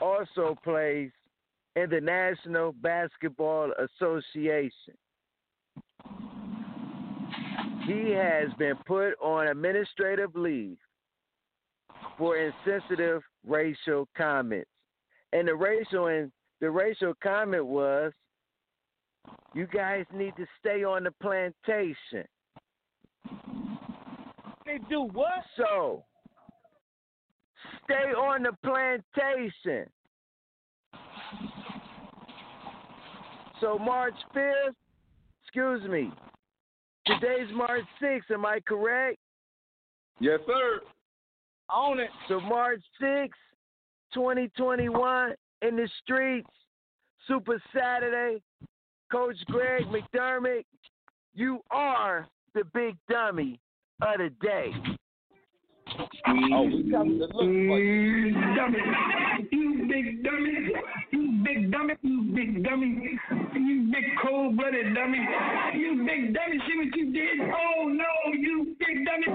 also plays in the National Basketball Association. He has been put on administrative leave for insensitive racial comments. And the racial and the racial comment was you guys need to stay on the plantation. They do what? So stay on the plantation. So March 5th, excuse me, today's March 6th, am I correct? Yes, sir. On it. So March 6th, 2021, in the streets, Super Saturday, Coach Greg McDermott, you are the big dummy of the day. Oh, we come to look for you. dummy. You big dummy. You big dummy. You big dummy. You big cold blooded dummy. You big dummy. See what you did? Oh no, you big dummy.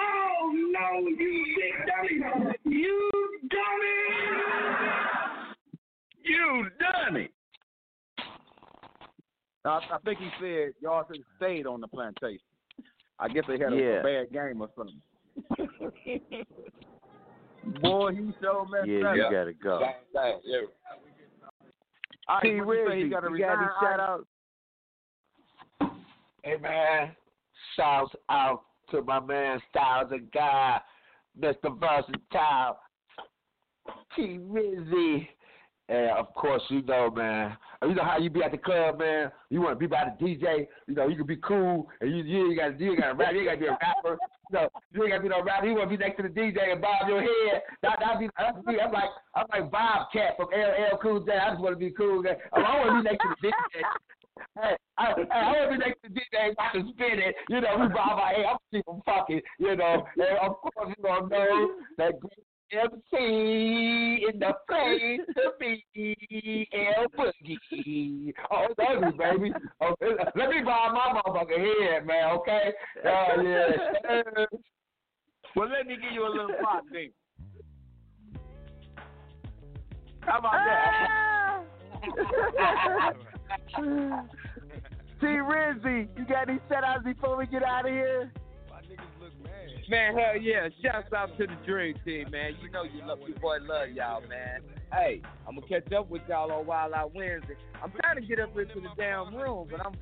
Oh no, you big dummy. You dummy. You it. I, I think he said y'all should have stayed on the plantation. I guess they had a, Yeah. a bad game or something. Boy, he so messed Yeah, up. you gotta go. Yeah. All T. right, what you say? Rizzy, He got to you got any shout out? Hey man, shouts out to my man Styles of Guy, Mr. Versatile, T Rizzy. And of course, you know, man. You know how you be at the club, man. You want to be by the DJ. You know, you can be cool, and you you ain't got you ain't got to rap. You got to be a rapper. You know, you ain't got to be no rapper. You want to be next to the DJ and bob your head. That that be that's me. I'm like I'm like Bobcat from LL Cool J. I just want to be cool. Man. I want to be next to the DJ. Hey, I, hey, I want to be next to the DJ watching spin it. You know, we bob our head. I'm fucking. You know, and of course you gonna know that great MC in the place to be L Boogie. Oh, that's me, baby. Oh, let me bob my motherfucking head, man. Okay? Oh yeah. well, let me give you a little pop baby. How about that? T Rizzy, you got any shout outs before we get out of here? Man, hell yeah. Shouts out to the Dream Team, man. You know you love your boy love y'all, man. Hey, I'm gonna catch up with y'all on Wild Out Wednesday. I'm trying to get up into the damn room, but I'm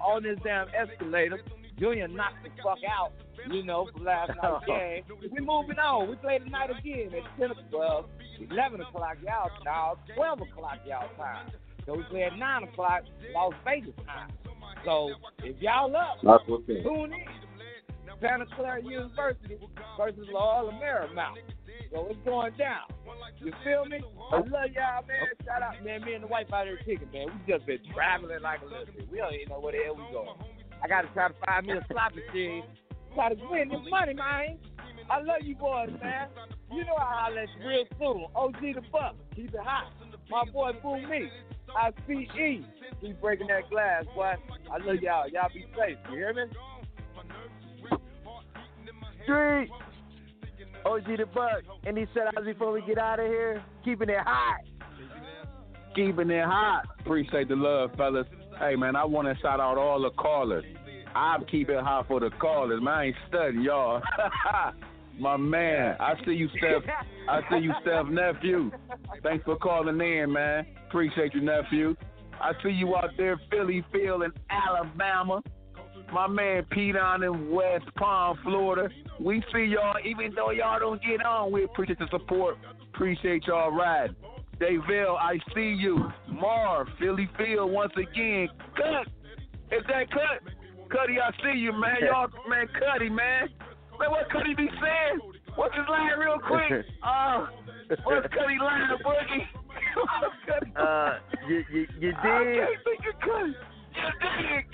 on this damn escalator. Junior knocked the fuck out, you know, from last night's game. We moving on. We play tonight again at 10 o'clock, 11 o'clock y'all now, 12 o'clock y'all time. So we play at 9 o'clock Las Vegas time. So if y'all up, That's what's up. tune in. Santa Clara University versus Loyola Marymount. So it's going down. You feel me? I love y'all, man. Shout out, man. Me and the wife out here kicking, man. We just been traveling like a little bit. We don't even know where the hell we going. I got to try to find me a machine. Try to win this money, man. I love you boys, man. You know I'll holler real soon. OG the Buck. Keep it hot. My boy Boo Me. I see E. Keep breaking that glass, boy. I love y'all. Y'all be safe. You hear me? Street. OG the Buck. Any shout outs before we get out of here? Keeping it hot. Keeping it hot. Appreciate the love, fellas. Hey, man, I want to shout out all the callers. I'm keeping hot for the callers, man. I ain't studying y'all. My man, I see you, Steph. I see you, Steph nephew. Thanks for calling in, man. Appreciate you, nephew. I see you out there, Philly, Phil, in Alabama. My man Pete on in West Palm, Florida. We see y'all, even though y'all don't get on. We appreciate the support. Appreciate y'all riding. Daville, I see you. Marv, Philly Field once again. Cut. Is that cut? Cuddy, I see you, man. Y'all, man, Cuddy, man. Man, what Cuddy be saying? What's his line, real quick? Uh, what's Cuddy line, Boogie? Uh, you you, you did. I can't think of Cuddy.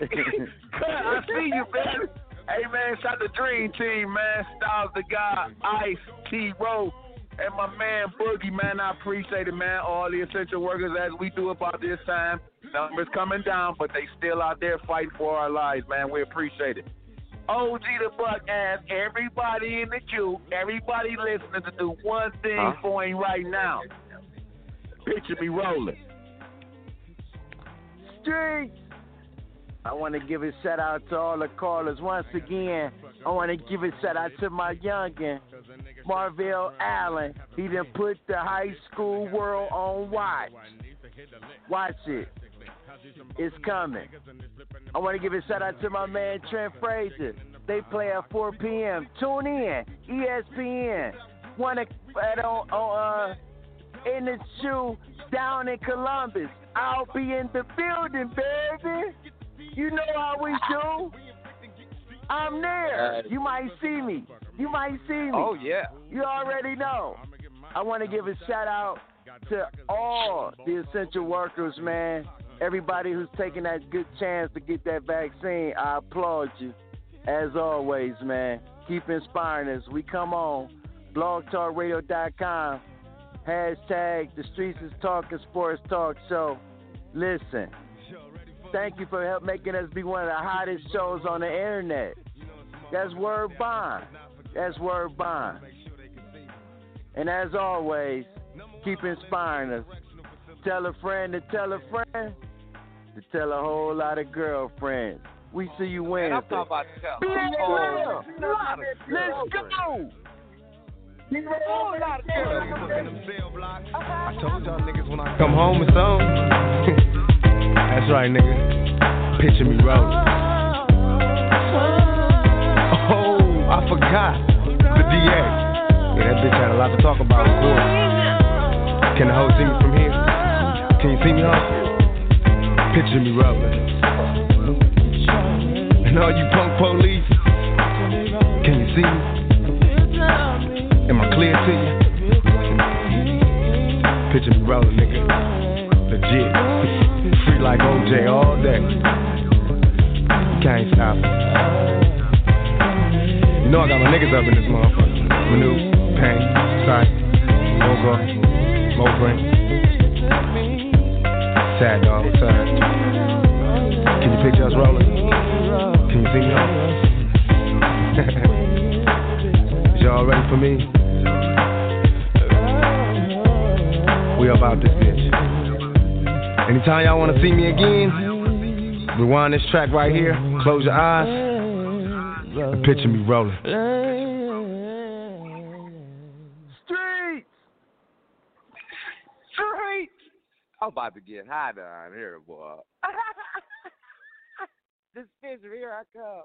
You did. I see you, man. Hey, man, shout the Dream Team, man. Styles the guy, Ice, T. Rowe, and my man Boogie, man. I appreciate it, man. All the essential workers, as we do about this time. Numbers coming down, but they still out there fighting for our lives, man. We appreciate it. OG the Buck asked everybody in the queue, everybody listening to do one thing Huh? for him right now. Picture me rolling. Streets. I want to give a shout out to all the callers once again. I want to give a shout out to my youngin, Marvell Allen. He done put the high school world on watch. Watch it. It's coming. I want to give a shout out to my man Trent Frazier. They play at 4 p.m. Tune in, ESPN. To at on, on uh in the shoe down in Columbus. I'll be in the building, baby. You know how we do. I'm there. You might see me. You might see me. Oh yeah. You already know. I want to give a shout out to all the essential workers, man. Everybody who's taking that good chance to get that vaccine, I applaud you. As always, man, keep inspiring us. We come on blogtalkradio.com. Hashtag the streets is talking sports talk show. Listen, thank you for help making us be one of the hottest shows on the internet. That's word bond. That's word bond. And as always, keep inspiring us. Tell a friend to tell a friend to tell a whole lot of girlfriends. We see you And Wednesday. I'm talking about the Be that whole real. lot of Let's go. whole lot of girls. I told y'all niggas when I come home with some. That's right, nigga. Picture me rolling. Oh, I forgot the DX. Yeah, that bitch had a lot to talk about, of course. Can the hoe see me from here? Can you see me, huh? Picture me rolling. And all you punk police, can you see me? Am I clear to you? Picture me rolling, nigga. Legit. Like OJ all day. Can't stop. You know I got my niggas up in this motherfucker. Manu, Pain, Sight, Mogo, Moframe. Sad dog, up? Can you picture us rolling? Can you see me on? Is y'all ready for me? We about this bitch. Anytime y'all wanna see me again, rewind this track right here, close your eyes, picture me rolling. Streets. Straight. I'm about to get high down here, boy. this is here I come.